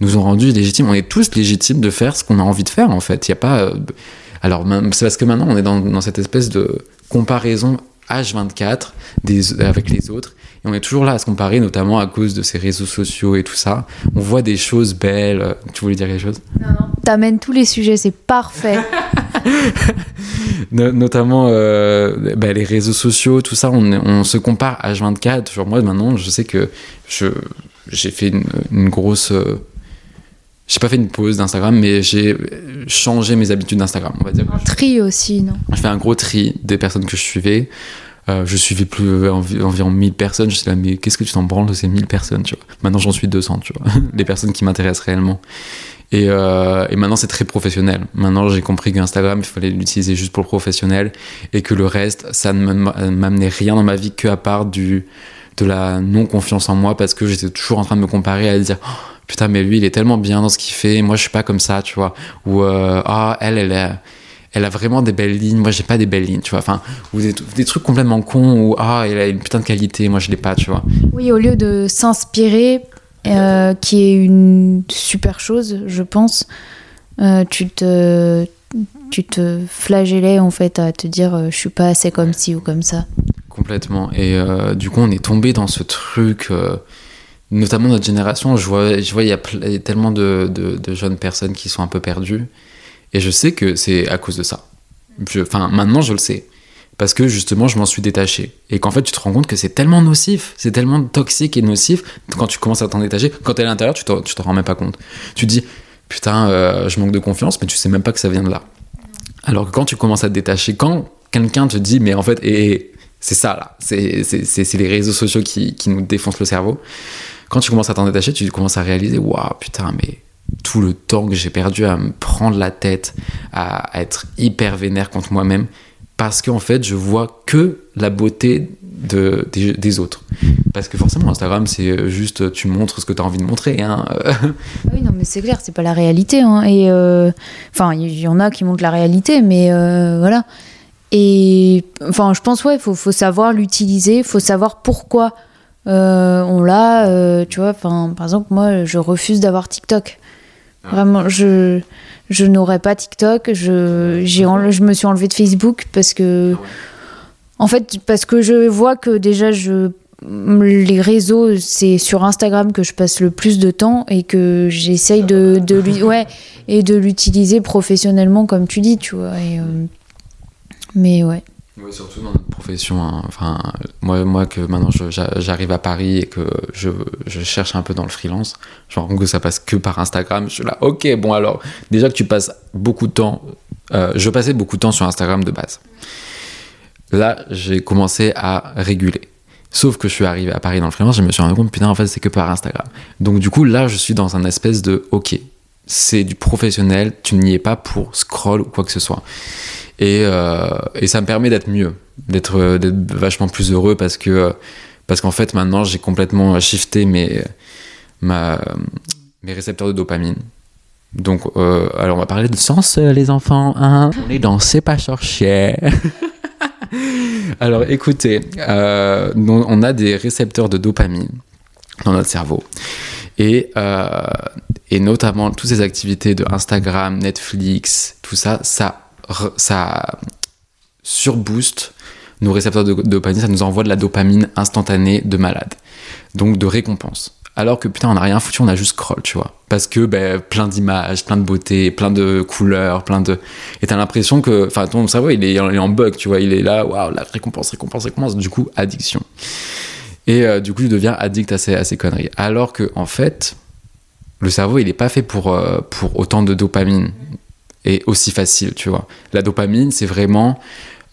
nous ont rendus légitimes. On est tous légitimes de faire ce qu'on a envie de faire, en fait. Il y a pas. Euh... Alors, c'est parce que maintenant, on est dans, cette espèce de comparaison H24 des, avec les autres. On est toujours là à se comparer, notamment à cause de ces réseaux sociaux et tout ça. On voit des choses belles. Tu voulais dire quelque chose? Non, non. T'amènes tous les sujets, c'est parfait. notamment euh, bah, les réseaux sociaux, tout ça, on, on se compare H24. Genre moi, maintenant, je sais que je, j'ai fait une, une grosse... Euh, j'ai pas fait une pause d'Instagram, mais j'ai changé mes habitudes d'Instagram, on va dire. Un tri aussi, non? Je fais un gros tri des personnes que je suivais. Euh, je suivais plus euh, env environ 1000 personnes. Je suis là, mais qu'est-ce que tu t'en branles de ces 1000 personnes, tu vois? Maintenant, j'en suis 200, tu vois. les personnes qui m'intéressent réellement. Et, euh, et, maintenant, c'est très professionnel. Maintenant, j'ai compris qu'Instagram, il fallait l'utiliser juste pour le professionnel et que le reste, ça ne m'amenait rien dans ma vie que à part du, de la non-confiance en moi parce que j'étais toujours en train de me comparer à dire oh, putain, mais lui, il est tellement bien dans ce qu'il fait, moi, je suis pas comme ça, tu vois. Ou ah, elle, elle est elle a vraiment des belles lignes, moi j'ai pas des belles lignes, tu vois. Enfin, ou des, des, trucs complètement cons où ah, elle a une putain de qualité, moi je l'ai pas, tu vois. Oui, au lieu de s'inspirer, euh, qui est une super chose, je pense, euh, tu te tu te flagellais en fait à te dire euh, je suis pas assez comme ci ou comme ça. Complètement. Et euh, du coup, on est tombé dans ce truc notamment notre génération, je vois, je vois, il y a tellement de, de, de, jeunes personnes qui sont un peu perdues. Et je sais que c'est à cause de ça. Enfin, maintenant, je le sais. parce que justement je m'en suis détaché. Et qu'en fait tu te rends compte que c'est tellement nocif. C'est tellement toxique et nocif. Quand tu commences à t'en détacher quand t'es à l'intérieur tu t'en tu t'en rends même pas compte. Tu dis putain euh, je manque de confiance mais tu sais même pas que ça vient de là. Alors que quand tu commences à te détacher quand quelqu'un te dit mais en fait et c'est ça là. C'est c'est- c'est c'est les réseaux sociaux qui, qui nous défoncent le cerveau. Quand tu commences à t'en détacher tu commences à réaliser waouh putain mais tout le temps que j'ai perdu à me prendre la tête à, être hyper vénère contre moi-même parce qu'en fait je vois que la beauté de, des, autres parce que forcément Instagram c'est euh, juste tu montres ce que tu as envie de montrer hein. Oui, non, mais c'est clair, c'est pas la réalité. hein. Et euh, enfin, il y, en a qui montrent la réalité, mais euh, voilà. Et enfin, je pense, ouais, faut, faut savoir l'utiliser, il faut savoir pourquoi on l'a. tu vois, par exemple, moi, je refuse d'avoir TikTok. Ah. Vraiment, je, je n'aurais pas TikTok. Je, j'ai enle- je me suis enlevée de Facebook parce que. Ah ouais. En fait, parce que je vois que déjà, je les réseaux, c'est sur Instagram que je passe le plus de temps et que j'essaye de, de lui, ouais, et de l'utiliser professionnellement, comme tu dis, tu vois. Et, euh, mais ouais. Surtout dans notre profession. hein. Moi, moi que maintenant j'arrive à Paris et que je, je cherche un peu dans le freelance, je me rends compte que ça passe que par Instagram. Je suis là, ok, bon alors, déjà que tu passes beaucoup de temps, euh, je passais beaucoup de temps sur Instagram de base. Là, j'ai commencé à réguler. Sauf que je suis arrivé à Paris dans le freelance, je me suis rendu compte, putain, en fait, c'est que par Instagram. Donc, du coup, là, je suis dans un espèce de, ok, c'est du professionnel, tu n'y es pas pour scroll ou quoi que ce soit. Et, euh, et ça me permet d'être mieux, d'être euh, d'être vachement plus heureux parce que parce qu'en fait maintenant j'ai complètement shifté mes mes récepteurs de dopamine. Donc euh, alors on va parler de sens les enfants. Hein on est dans c'est pas chercher. alors écoutez, on a des récepteurs de dopamine dans notre cerveau. Et, et notamment toutes ces activités de Instagram, Netflix, tout ça, ça, ça surbooste nos récepteurs de dopamine, ça nous envoie de la dopamine instantanée de malade. Donc de récompense. Alors que putain, on n'a rien foutu, on a juste scroll, tu vois. Parce que ben, plein d'images, plein de beauté, plein de couleurs, plein de. Et t'as l'impression que. Enfin, ton cerveau, il est, en bug, tu vois. Il est là, waouh, la récompense, récompense, récompense. Du coup, addiction. Et euh, du coup, tu deviens addict à ces, à ces conneries. Alors que, en fait, le cerveau, il n'est pas fait pour, euh, pour autant de dopamine et aussi facile, tu vois. La dopamine, c'est vraiment.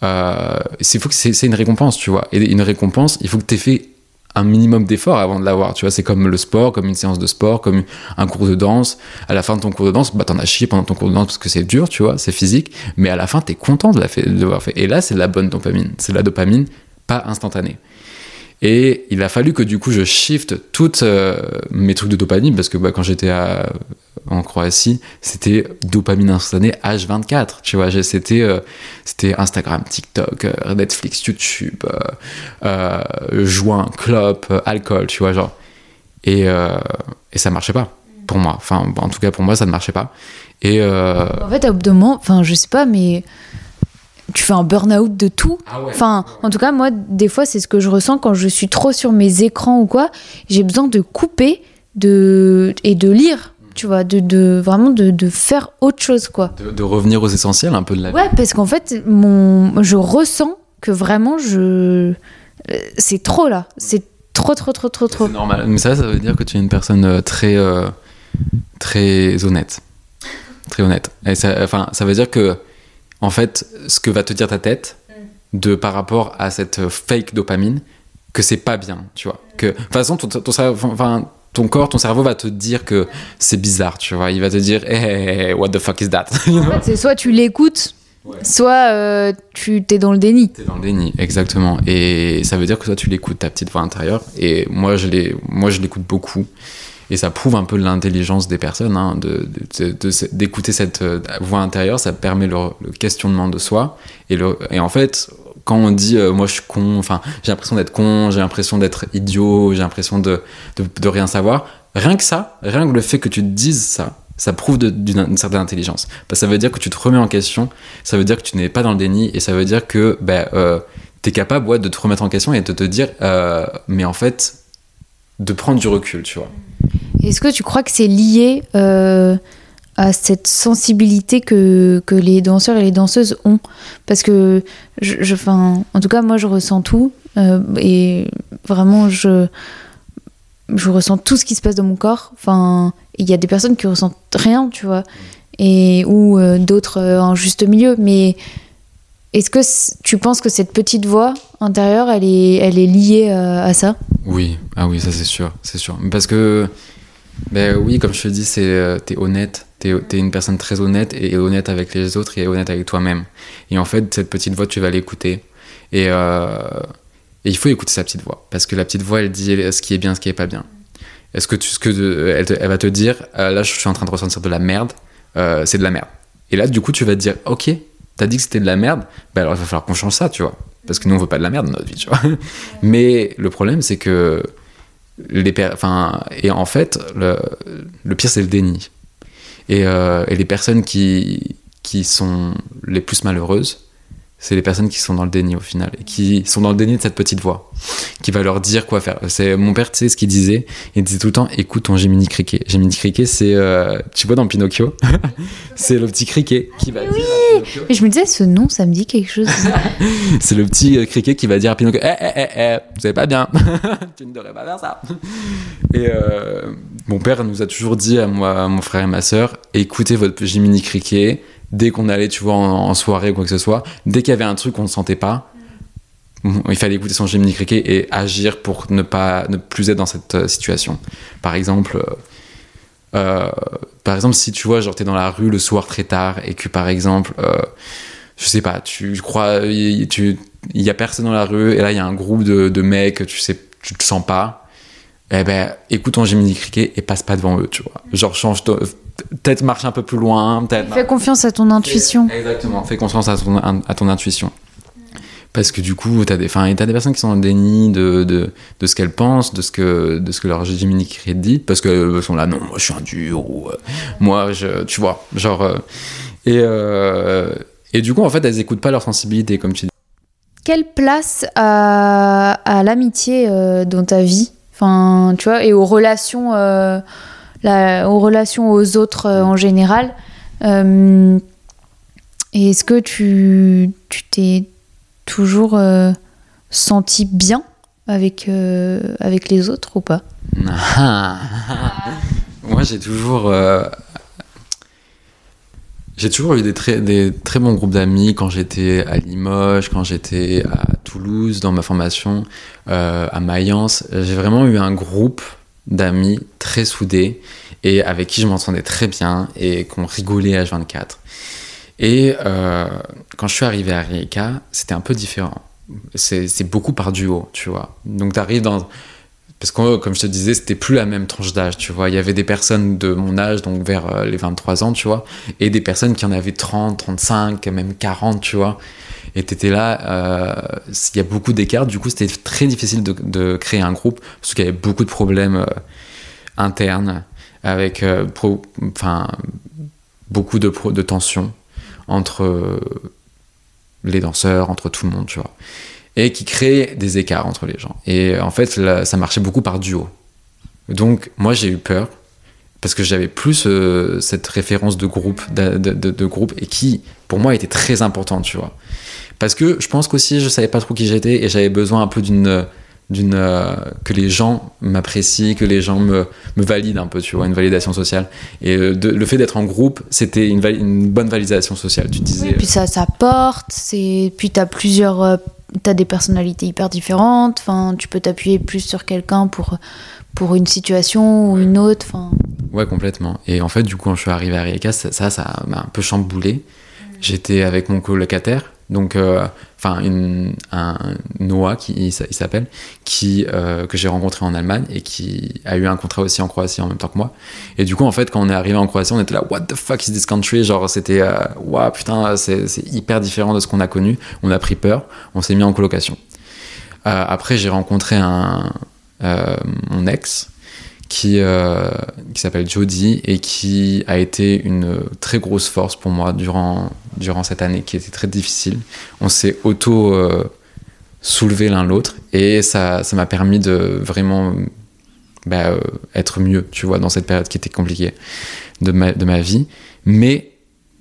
Euh, c'est c'est une récompense, tu vois. Et une récompense, il faut que tu aies fait un minimum d'effort avant de l'avoir, tu vois. C'est comme le sport, comme une séance de sport, comme un cours de danse. À la fin de ton cours de danse, bah, t'en as chié pendant ton cours de danse parce que c'est dur, tu vois, c'est physique. Mais à la fin, t'es content de l'avoir fait. Et là, c'est la bonne dopamine. C'est la dopamine pas instantanée. Et il a fallu que du coup je shift toutes euh, mes trucs de dopamine parce que bah, quand j'étais en Croatie, c'était dopamine instantanée H24. Tu vois, c'était euh, c'était Instagram, TikTok, euh, Netflix, YouTube, joint, clope, alcool, tu vois, genre. Et, et ça marchait pas pour moi. Enfin, en tout cas pour moi, ça ne marchait pas. Et En fait, à bout d'un moment, enfin, je sais pas, mais tu fais un burn-out de tout. ah ouais. Enfin, en tout cas, moi, des fois, c'est ce que je ressens quand je suis trop sur mes écrans ou quoi. J'ai besoin de couper de... et de lire, tu vois, de, de vraiment de, de faire autre chose, quoi. de, de revenir aux essentiels un peu de la vie. Ouais, parce qu'en fait, mon... je ressens que vraiment, je... euh, C'est trop, là. C'est trop, trop, trop, trop, trop. C'est normal. Mais ça, ça veut dire que tu es une personne euh, très, euh, très honnête. Très honnête. Et ça, enfin, ça veut dire que, en fait, ce que va te dire ta tête, de par rapport à cette fake dopamine, que c'est pas bien, tu vois. Que, de toute façon, ton, ton cerveau- enfin, ton corps, ton cerveau va te dire que c'est bizarre, tu vois. Il va te dire, hey, what the fuck is that? En fait, c'est soit tu l'écoutes, Ouais. soit euh, tu t'es dans le déni. T'es dans le déni, exactement. Et ça veut dire que toi, tu l'écoutes, ta petite voix intérieure. Et moi, je l'ai- moi, je l'écoute beaucoup. Et ça prouve un peu l'intelligence des personnes, hein, d'écouter cette euh, voix intérieure. Ça permet le, questionnement de soi. Et, le, et en fait, quand on dit euh, moi je suis con, enfin, j'ai l'impression d'être con, j'ai l'impression d'être idiot, j'ai l'impression de, de, rien savoir, rien que ça, rien que le fait que tu te dises ça, ça prouve d'une une certaine intelligence. Que ça veut dire que tu te remets en question, ça veut dire que tu n'es pas dans le déni, et ça veut dire que ben, euh, tu es capable de te remettre en question et de te dire, mais en fait, de prendre du recul, tu vois. Est-ce que tu crois que c'est lié euh, à cette sensibilité que, que les danseurs et les danseuses ont? Parce que, je, en tout cas, moi, je ressens tout. euh, et vraiment, je, je ressens tout ce qui se passe dans mon corps. Enfin, il y a des personnes qui ressentent rien, tu vois. Et, ou euh, d'autres en juste milieu. Mais est-ce que tu penses que cette petite voix intérieure, elle est, elle est liée euh, à ça? Oui, ah oui, ça c'est sûr, c'est sûr. Parce que, ben oui, comme je te dis, c'est euh, t'es honnête, t'es es une personne très honnête et honnête avec les autres et honnête avec toi-même. Et en fait, cette petite voix, tu vas l'écouter. Et, euh, et il faut écouter sa petite voix, parce que la petite voix, elle dit ce qui est bien, ce qui est pas bien. Est-ce que tu, ce que elle, elle va te dire, là, je suis en train de ressentir de la merde, c'est de la merde. Et là, du coup, tu vas te dire, ok, t'as dit que c'était de la merde, ben alors il va falloir qu'on change ça, tu vois. Parce que nous, on veut pas de la merde dans notre vie, tu vois. Mais le problème, c'est que les enfin, et en fait, le, le pire, c'est le déni. Et, euh, et les personnes qui, qui sont les plus malheureuses, c'est les personnes qui sont dans le déni au final, et qui sont dans le déni de cette petite voix, qui va leur dire quoi faire. C'est mon père, tu sais ce qu'il disait? Il disait tout le temps, écoute ton Jiminy Cricket. Jiminy Cricket, c'est, euh, tu vois dans Pinocchio, c'est le petit criquet qui va dire. Pinocchio- Et je me disais, ce nom, ça me dit quelque chose. c'est le petit euh, criquet qui va dire à Pinocchio Eh, eh, eh, eh, vous savez pas bien, tu ne devrais pas faire ça. Et euh, mon père nous a toujours dit à moi, à mon frère et ma soeur écoutez votre Jiminy Cricket dès qu'on allait, tu vois, en, soirée ou quoi que ce soit, dès qu'il y avait un truc qu'on ne sentait pas. bon, Il fallait écouter son Jiminy Cricket et agir pour ne pas ne plus être dans cette euh, situation. Par exemple, euh, euh, par exemple, si tu vois, genre t'es dans la rue le soir très tard et que par exemple, euh, je sais pas, tu crois, il tu, y a personne dans la rue et là il y a un groupe de, de mecs, tu sais, tu te sens pas. Eh ben, écoute ton Jiminy Cricket et passe pas devant eux, tu vois. Genre change, peut-être marche un peu plus loin. Fais confiance à ton intuition. Exactement, fais confiance à ton, à ton intuition. Parce que du coup, t'as des, enfin, t'as des personnes qui sont le déni de, de, de ce qu'elles pensent, de ce que, de ce que leur dit, parce qu'elles sont là, non, moi je suis un dur, ou euh, moi je, tu vois, genre. euh, et, euh, et du coup, en fait, elles écoutent pas leur sensibilité, comme tu dis. Quelle place à, à l'amitié dans ta vie? Enfin, tu vois, et aux relations, aux relations aux autres euh, en général. Euh, est-ce que tu t'es toujours euh, senti bien avec, avec les autres ou pas? Moi, j'ai toujours. J'ai toujours eu des très, des très bons groupes d'amis quand j'étais à Limoges, quand j'étais à Toulouse, dans ma formation, à Mayence. J'ai vraiment eu un groupe d'amis très soudés et avec qui je m'entendais très bien et qu'on rigolait à 24. Et euh, quand je suis arrivé à Rijeka, c'était un peu différent. C'est beaucoup par duo, tu vois. Donc, tu arrives dans parce que comme je te disais c'était plus la même tranche d'âge tu vois il y avait des personnes de mon âge donc vers euh, les 23 ans tu vois et des personnes qui en avaient 30 35 même 40 tu vois et t'étais là euh, il y a beaucoup d'écarts du coup c'était très difficile de, créer un groupe parce qu'il y avait beaucoup de problèmes euh, internes avec euh, beaucoup de, de tensions entre les danseurs entre tout le monde tu vois et qui crée des écarts entre les gens. Et en fait, ça marchait beaucoup par duo. Donc, moi, j'ai eu peur parce que j'avais plus euh, cette référence de groupe, de, groupe, et qui, pour moi, était très importante, tu vois. Parce que je pense qu'aussi, je savais pas trop qui j'étais et j'avais besoin un peu d'une euh, que les gens m'apprécient, que les gens me, me valident un peu, tu vois, une validation sociale. Et euh, le fait d'être en groupe, c'était une, bonne validation sociale. Tu disais. Puis ça, ça porte, puis t'as plusieurs... euh, T'as des personnalités hyper différentes, tu peux t'appuyer plus sur quelqu'un pour, pour une situation ou une autre. Enfin, Ouais, complètement. Et en fait, du coup, quand je suis arrivé à Rijeka, ça, ça m'a un peu chamboulé. J'étais avec mon colocataire, donc, euh, enfin, une, un Noah, qui, il s'a- il s'appelle, qui, euh, que j'ai rencontré en Allemagne et qui a eu un contrat aussi en Croatie en même temps que moi. Et du coup, en fait, quand on est arrivé en Croatie, on était là, what the fuck is this country? Genre, c'était, euh, waouh, putain, c'est hyper différent de ce qu'on a connu. On a pris peur, on s'est mis en colocation. Euh, après, j'ai rencontré un, euh, mon ex, qui, euh, qui s'appelle Jodie et qui a été une très grosse force pour moi durant, durant cette année qui était très difficile. On s'est auto euh, soulevé l'un l'autre et ça ça m'a permis de vraiment bah, euh, être mieux, tu vois, dans cette période qui était compliquée de ma, de ma vie. Mais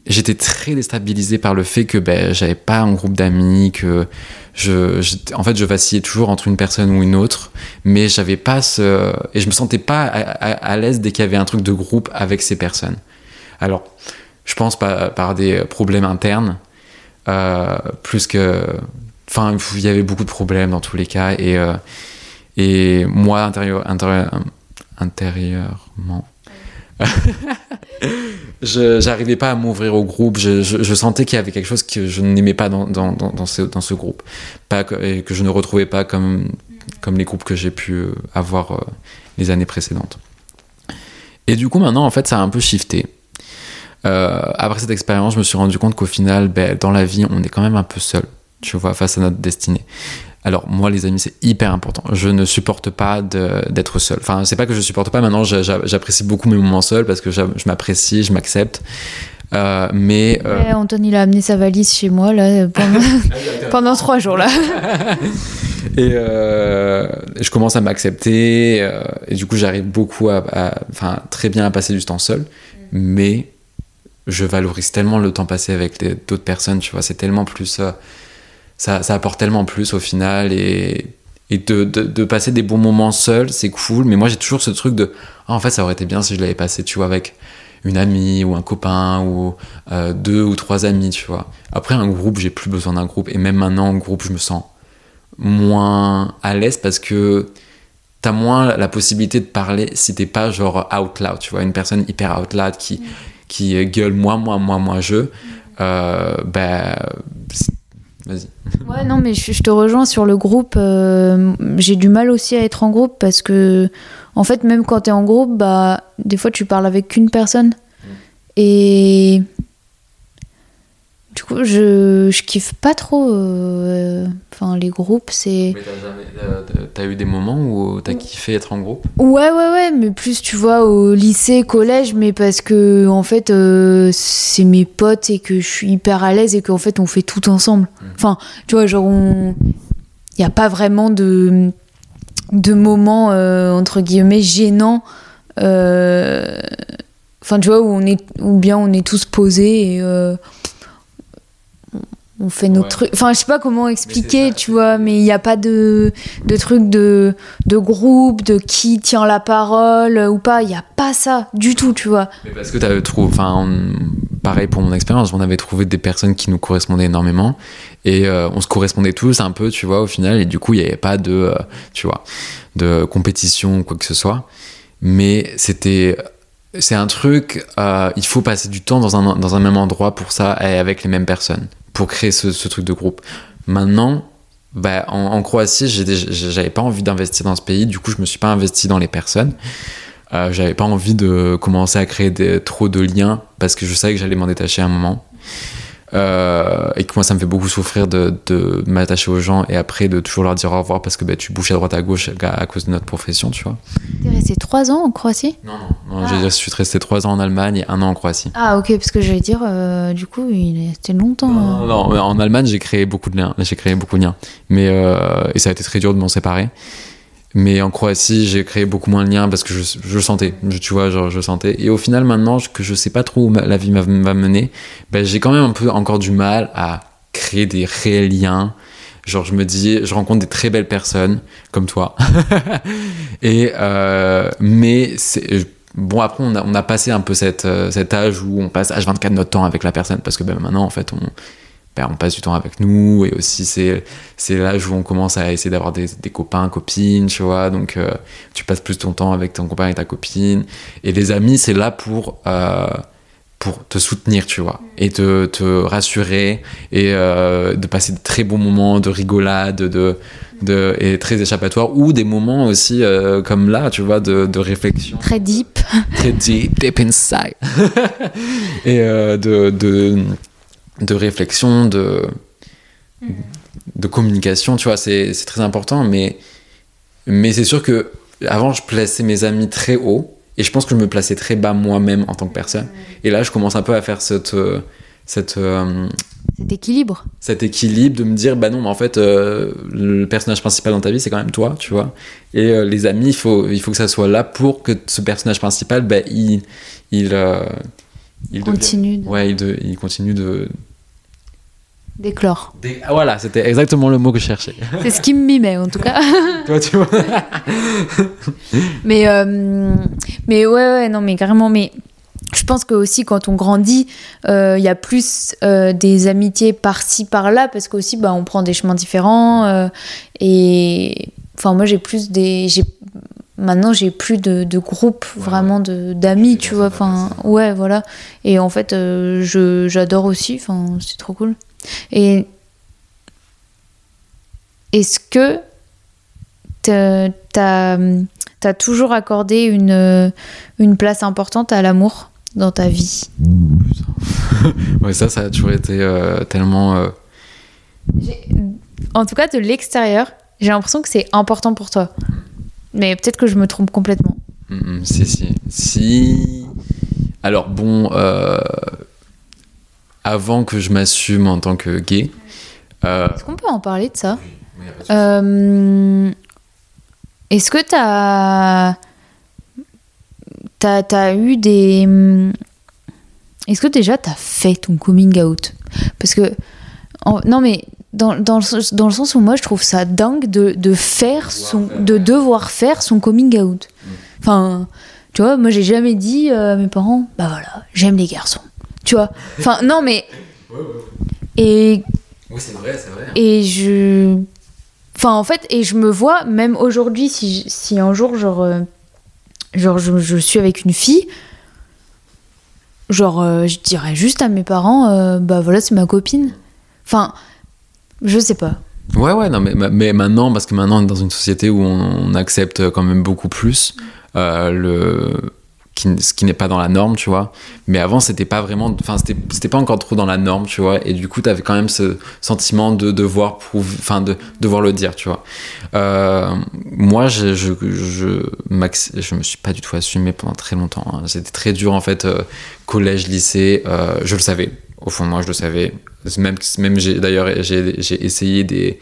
j'étais très déstabilisé par le fait que ben, j'avais pas un groupe d'amis, que je, je- en fait, je vacillais toujours entre une personne ou une autre, mais j'avais pas ce, et je me sentais pas à, à- à l'aise dès qu'il y avait un truc de groupe avec ces personnes. Alors, je pense par, par des problèmes internes, euh, plus que, enfin, il y avait beaucoup de problèmes dans tous les cas, et, euh, et moi, intérieur, intérieur, intérieurement, je j'arrivais pas à m'ouvrir au groupe. Je, sentais qu'il y avait quelque chose que je n'aimais pas dans, ce, groupe. Pas que, et que je ne retrouvais pas comme, comme les groupes que j'ai pu euh, avoir euh, les années précédentes. Et du coup, maintenant, en fait, ça a un peu shifté. Euh, après cette expérience, je me suis rendu compte qu'au final, ben, dans la vie, on est quand même un peu seul, tu vois, face à notre destinée. Alors moi, les amis, c'est hyper important. Je ne supporte pas d'être seul. Enfin, c'est pas que je supporte pas. Maintenant, j'a- j'a- j'apprécie beaucoup mes moments seuls parce que je m'apprécie, je m'accepte. Euh, mais euh, Ouais, Antoine, il a amené sa valise chez moi là pendant, pendant trois jours là. et euh, je commence à m'accepter euh, et du coup, j'arrive beaucoup à, à- enfin, très bien à passer du temps seul. Mais je valorise tellement le temps passé avec d'autres personnes. Tu vois, c'est tellement plus. Ça, ça apporte tellement plus au final et, et de, de, de passer des bons moments seul, c'est cool. Mais moi, j'ai toujours ce truc de Ah, en fait, ça aurait été bien si je l'avais passé, tu vois, avec une amie ou un copain ou euh, deux ou trois amis, tu vois. Après, un groupe, j'ai plus besoin d'un groupe. Et même maintenant, en groupe, je me sens moins à l'aise parce que t'as moins la possibilité de parler si t'es pas genre out loud, tu vois, une personne hyper out loud qui, qui gueule moi, moi, moi, moi, je. Euh, ben, vas-y. Ouais, non, mais je, je te rejoins sur le groupe. euh, J'ai du mal aussi à être en groupe parce que, en fait, même quand t'es en groupe, bah, des fois, tu parles avec qu'une personne. Et. Coup, je, je kiffe pas trop. euh, les groupes, c'est. Mais t'as jamais, euh, t'as eu des moments où t'as kiffé être en groupe? Ouais, ouais, ouais, mais plus, tu vois, au lycée, collège, mais parce que, en fait, euh, c'est mes potes et que je suis hyper à l'aise et qu'en fait, on fait tout ensemble. Enfin, tu vois, genre, on. Il n'y a pas vraiment de, de moments, euh, entre guillemets, gênants. Enfin, tu vois, où, on est, ou bien on est tous posés et. euh, on fait nos Ouais. trucs. Enfin, je sais pas comment expliquer, ça, tu vois, mais il n'y a pas de, de truc de, de groupe, de qui tient la parole ou pas. Il n'y a pas ça du tout, tu vois. Mais parce que t'avais trouvé, enfin, pareil pour mon expérience, on avait trouvé des personnes qui nous correspondaient énormément et euh, on se correspondait tous un peu, tu vois, au final, et du coup, il n'y avait pas de, euh, tu vois, de compétition ou quoi que ce soit. Mais c'était, c'est un truc, euh, il faut passer du temps dans un, dans un même endroit pour ça et avec les mêmes personnes, pour créer ce, ce truc de groupe. Maintenant, bah, en, Croatie, j'avais pas envie d'investir dans ce pays, du coup, je me suis pas investi dans les personnes. Euh, j'avais pas envie de commencer à créer des- trop de liens parce que je savais que j'allais m'en détacher à un moment. Euh, et que moi, ça me fait beaucoup souffrir de, de m'attacher aux gens et après de toujours leur dire au revoir parce que bah, tu bouges à droite à gauche à, à cause de notre profession, tu vois. T'es resté trois ans en Croatie? Non, non. non je, je suis resté trois ans en Allemagne et un an en Croatie. Ah, ok, parce que j'allais dire, euh, du coup, il est resté longtemps. Non, euh. non, non, en Allemagne, j'ai créé beaucoup de liens. J'ai créé beaucoup de liens. Mais, euh, et ça a été très dur de m'en séparer. Mais en Croatie, j'ai créé beaucoup moins de liens parce que je, je sentais, je- tu vois, genre, je sentais. Et au final, maintenant que je sais pas trop où la vie va mener, ben, j'ai quand même un peu encore du mal à créer des réels liens. Genre, je me dis, je rencontre des très belles personnes, comme toi. et, euh, mais bon, après, on a, on a passé un peu cette, euh, cet âge où on passe H24 notre temps avec la personne parce que ben, maintenant, en fait, on, ben, on passe du temps avec nous et aussi c'est c'est l'âge où on commence à essayer d'avoir des, des copains copines tu vois. Donc euh, tu passes plus ton temps avec ton copain et ta copine. Et les amis c'est là pour euh, pour te soutenir tu vois. Et te, te rassurer et euh, de passer de très bons moments de rigolade de de et très échappatoires ou des moments aussi euh, comme là tu vois de, de réflexion. Très deep. très deep, deep inside. et euh, de, de, de réflexion, de, de communication, tu vois, c'est c'est très important. Mais, mais c'est sûr que avant, je plaçais mes amis très haut et je pense que je me plaçais très bas moi-même en tant que personne. Et là, je commence un peu à faire cette. euh, cette euh, Cet équilibre. cet équilibre de me dire bah non mais en fait euh, le personnage principal dans ta vie c'est quand même toi tu vois et euh, les amis il faut il faut que ça soit là pour que ce personnage principal bah, il il Continue ouais il, de- il continue de D'éclore. des- ah, voilà c'était exactement le mot que je cherchais C'est ce qui me mimait en tout cas. toi tu vois Mais, euh, mais ouais, ouais, non, mais carrément. Mais je pense que aussi quand on grandit, euh, il y a plus euh, des amitiés par-ci, par-là, parce qu'aussi, bah, on prend des chemins différents. euh, et enfin, moi, j'ai plus des. j'ai- Maintenant, j'ai plus de, de groupe Ouais, vraiment de d'amis, tu vois. Enfin, ouais, voilà. Et en fait, je j'adore aussi. Enfin, c'est trop cool. Et est-ce que t'as- as toujours accordé une, une place importante à l'amour dans ta vie? Ouais ça ça a toujours été euh, tellement euh, En tout cas, de l'extérieur, j'ai l'impression que c'est important pour toi. Mais peut-être que je me trompe complètement. mm, mm, si si si alors bon euh, avant que je m'assume en tant que gay euh, Est-ce qu'on peut en parler de ça oui. Euh, Est-ce que t'as t'as as eu des Est-ce que déjà t'as fait ton coming out? Parce que en- non mais dans, dans, le, sens- dans le sens où moi je trouve ça dingue de, de faire son de devoir faire son coming out. Enfin, tu vois, moi j'ai jamais dit euh, à mes parents bah voilà, j'aime les garçons. Tu vois. Enfin non mais et Oui, c'est vrai, c'est vrai. et je. Enfin, en fait, et je me vois, même aujourd'hui, si, si un jour, genre, euh, genre je, je suis avec une fille, genre, euh, je dirais juste à mes parents, euh, bah voilà, c'est ma copine. Enfin, je sais pas. Ouais, ouais, non, mais, mais maintenant, parce que maintenant, on est dans une société où on, on accepte quand même beaucoup plus euh, le. Ce qui n'est pas dans la norme, tu vois. Mais avant, c'était pas vraiment. Enfin, c'était pas encore trop dans la norme, tu vois. Et du coup, t'avais quand même ce sentiment de devoir. Enfin, de devoir le dire, tu vois. Euh, moi, je, je, je, max- je me suis pas du tout assumé pendant très longtemps. hein. C'était très dur, en fait. euh, collège, lycée, euh, je le savais. Au fond moi, je le savais. Même, même j'ai, d'ailleurs, j'ai essayé des,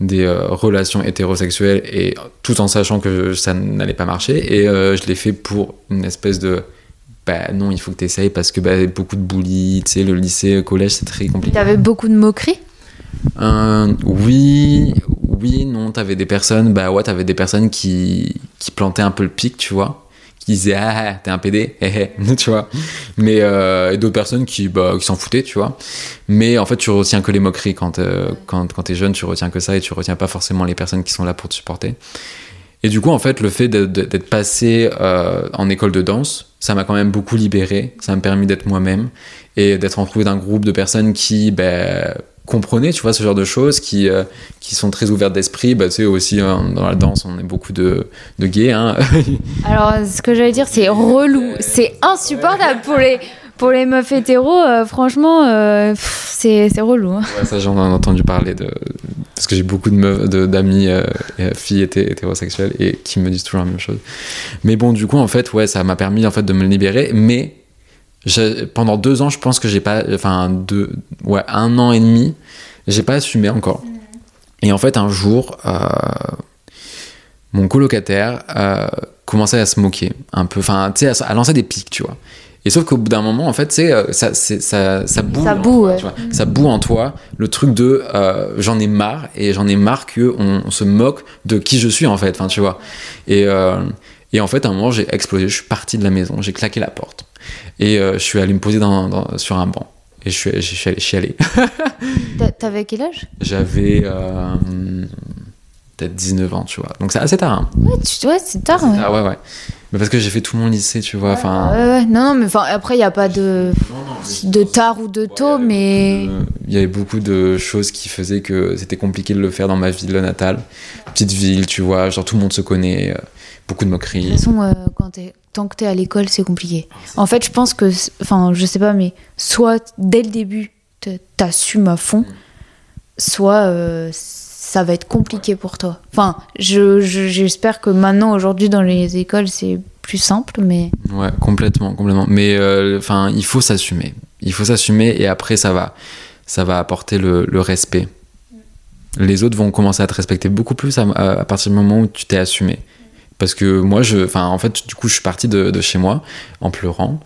des euh, relations hétérosexuelles et tout en sachant que ça n'allait pas marcher. Et euh, je l'ai fait pour une espèce de. Bah non, il faut que tu essayes parce que bah, beaucoup de bullies, tu sais, le lycée, le collège, c'est très compliqué. T'avais beaucoup de moqueries? Euh, oui, oui, non, t'avais des personnes, bah ouais, t'avais des personnes qui, qui plantaient un peu le pic, tu vois, qui disaient ah, ah, t'es un PD, hé, hé, tu vois, mais euh, d'autres personnes qui, bah, qui s'en foutaient, tu vois, mais en fait, tu retiens que les moqueries quand, euh, quand, quand t'es jeune, tu retiens que ça et tu retiens pas forcément les personnes qui sont là pour te supporter. Et du coup, en fait, le fait d'être passé euh, en école de danse, ça m'a quand même beaucoup libéré, ça m'a permis d'être moi-même et d'être entouré d'un groupe de personnes qui ben, comprenaient, tu vois, ce genre de choses, qui, euh, qui sont très ouvertes d'esprit. Bah, tu sais, aussi, hein, dans la danse, on est beaucoup de, de gays. Hein. Alors, ce que j'allais dire, c'est relou. C'est insupportable pour les, pour les meufs hétéros. euh, franchement, euh, c'est c'est relou. hein. Ouais, ça, j'en ai entendu parler de. Parce que j'ai beaucoup de meufs- de- d'amis, et filles hété- hétérosexuelles, et qui me disent toujours la même chose. Mais bon, du coup, en fait, ouais, ça m'a permis en fait, de me libérer. Mais pendant deux ans, je pense que j'ai pas. Enfin, deux, ouais, un an et demi, j'ai pas assumé encore. Et en fait, un jour, euh, mon colocataire euh, commençait à se moquer un peu, enfin, tu sais, à, à lancer des pics, tu vois. Et sauf qu'au bout d'un moment, en fait, sais, euh, ça, c'est- ça, ça boue. Ça en boue, toi, ouais. tu vois. Ça boue en toi le truc de euh, j'en ai marre et j'en ai marre que on, on se moque de qui je suis en fait, enfin, tu vois. Et, et en fait, à un moment, j'ai explosé, je suis parti de la maison, j'ai claqué la porte et euh, je suis allé me poser dans, dans- sur un banc. Et je suis, je suis allé chialer. T'avais quel âge? J'avais euh, peut-être 19 ans, tu vois. Donc c'est assez tard. Hein. Ouais, c'est tard. ouais. Ah ouais, ouais. Mais parce que j'ai fait tout mon lycée, tu vois. Enfin, Ouais, ouais. Non, non, mais après, il n'y a pas de, de tard ou de tôt, mais. Il y avait beaucoup de choses qui faisaient que c'était compliqué de le faire dans ma ville natale. Petite ville, tu vois, genre tout le monde se connaît, euh, beaucoup de De moqueries. toute façon, euh, quand t'es- tant que t'es à l'école, c'est compliqué. En fait, je pense que, enfin, je sais pas, mais soit dès le début, t'assumes à fond, soit euh, ça va être compliqué pour toi. Enfin, je- je- j'espère que maintenant, aujourd'hui, dans les écoles, c'est plus simple, mais. Ouais, complètement, complètement. Mais euh, enfin, il faut s'assumer. Il faut s'assumer et après ça va, ça va apporter le, respect. Les autres vont commencer à te respecter beaucoup plus à partir du moment où tu t'es assumé. Parce que moi, je, en fait, du coup, je suis parti de, de chez moi en pleurant.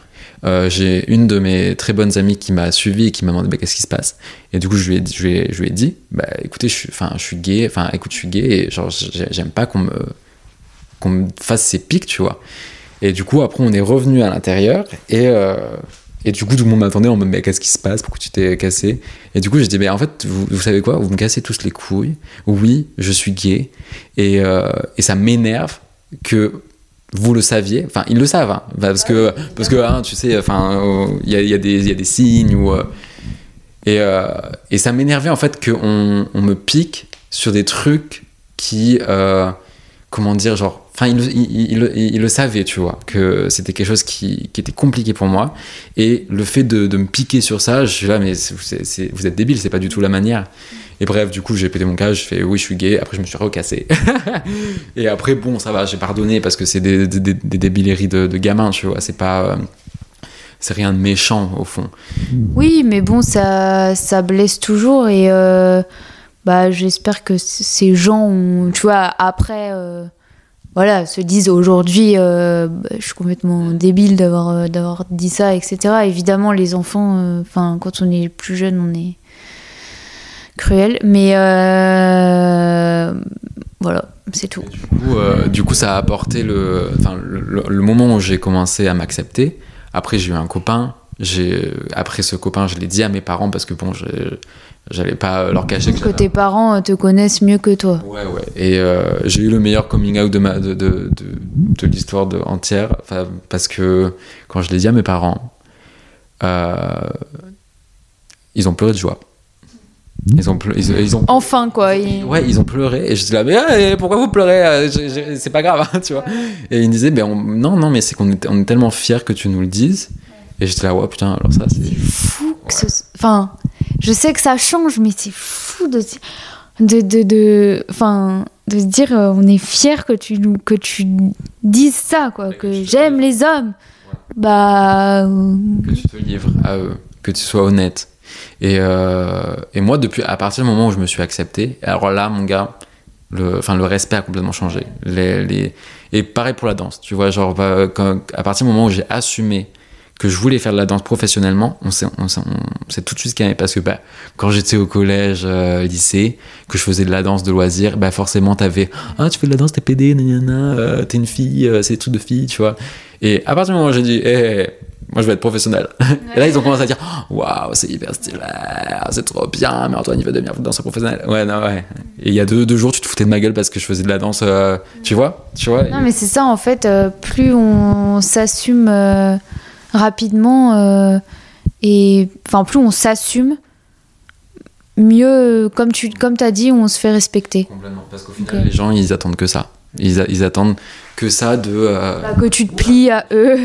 Euh, j'ai une de mes très bonnes amies qui m'a suivi et qui m'a demandé bah, qu'est-ce qui se passe? Et du coup, je lui ai, je lui ai, je lui ai dit, bah, écoutez, je suis, je suis gay, enfin, écoute, je suis gay et genre, j'ai- j'aime pas qu'on me, qu'on fasse ces pics, tu vois. Et du coup, après, on est revenu à l'intérieur et, euh, et du coup, tout le monde m'attendait en mode, mais qu'est-ce qui se passe? Pourquoi tu t'es cassé? Et du coup, j'ai dit, mais en fait, vous, vous savez quoi? Vous me cassez tous les couilles. Oui, je suis gay et, euh, et ça m'énerve que vous le saviez. Enfin, ils le savent, hein, parce que, parce que hein, tu sais, il y, a, y a y a des signes ou. euh, et, euh, et ça m'énervait en fait qu'on on me pique sur des trucs qui. euh, comment dire, genre. Enfin, il, le- savait, tu vois, que c'était quelque chose qui, était compliqué pour moi. Et le fait de, me piquer sur ça, je suis là, mais c'est- c'est- vous êtes débile, c'est pas du tout la manière. Et bref, du coup, j'ai pété mon cas, je fais oui, je suis gay. Après, je me suis recassé. et après, bon, ça va, j'ai pardonné parce que c'est des, débileries de, de gamins, tu vois. C'est pas. euh, c'est rien de méchant, au fond. Oui, mais bon, ça, ça blesse toujours et euh, bah, j'espère que ces gens, ont, tu vois, après, euh, voilà, se disent aujourd'hui, euh, bah, je suis complètement débile d'avoir euh, d'avoir dit ça, etc. Évidemment, les enfants, euh, enfin, quand on est plus jeune, on est cruel, mais voilà, c'est tout. Du coup, ça a apporté le, le- le moment où j'ai commencé à m'accepter. Après, j'ai eu un copain. J'ai, après ce copain, je l'ai dit à mes parents parce que bon, je, j'allais pas leur cacher que Que tes parents euh, te connaissent mieux que toi. Ouais, ouais. Et euh, j'ai eu le meilleur coming out de, ma, de, de, de, de l'histoire de, entière. Enfin, parce que quand je l'ai dit à mes parents, euh, ils ont pleuré de joie. Ils ont, ils, ils ont Enfin, quoi. Ouais, ils ont pleuré et je dis là, mais ah, pourquoi vous pleurez Euh, C'est pas grave, hein, tu vois. Et ils me disaient, ben on- non, non, mais c'est qu'on est, on est tellement fiers que tu nous le dises. Et j'étais là, ouais, putain, alors ça, c'est. C'est fou que ce... Enfin, je sais que ça change, mais c'est fou de de de de enfin de se dire euh, on est fier que tu nous que tu dises ça quoi Ouais, que j'aime les hommes bah euh, que tu te livres à eux, que tu sois honnête. Et, euh, et moi, depuis, à partir du moment où je me suis accepté, alors là, mon gars, le, enfin, le respect a complètement changé. Les, les... Et pareil pour la danse, tu vois, genre, bah, quand- à partir du moment où j'ai assumé que je voulais faire de la danse professionnellement, on s'est, on s'est- on s'est tout de suite calmé parce que bah, quand j'étais au collège, euh, lycée, que je faisais de la danse de loisir, bah forcément t'avais ah tu fais de la danse t'es pédé, nanana, euh, t'es une fille, euh, c'est tout de fille, tu vois. Et à partir du moment où j'ai dit Eh, moi je vais être professionnel, et là ils ont commencé à dire waouh c'est hyper stylé, c'est trop bien, mais Antoine il va devenir danseur professionnel. Ouais non ouais. Et il y a deux, deux jours tu te foutais de ma gueule parce que je faisais de la danse, euh, tu vois, tu vois. non mais c'est ça en fait euh, plus on s'assume euh, rapidement euh, et enfin plus on s'assume mieux comme tu comme t'as dit on se fait respecter Complètement, parce qu'au final les gens ils attendent que ça. Ils, a- ils attendent que ça de. euh, Pas que tu te plies à eux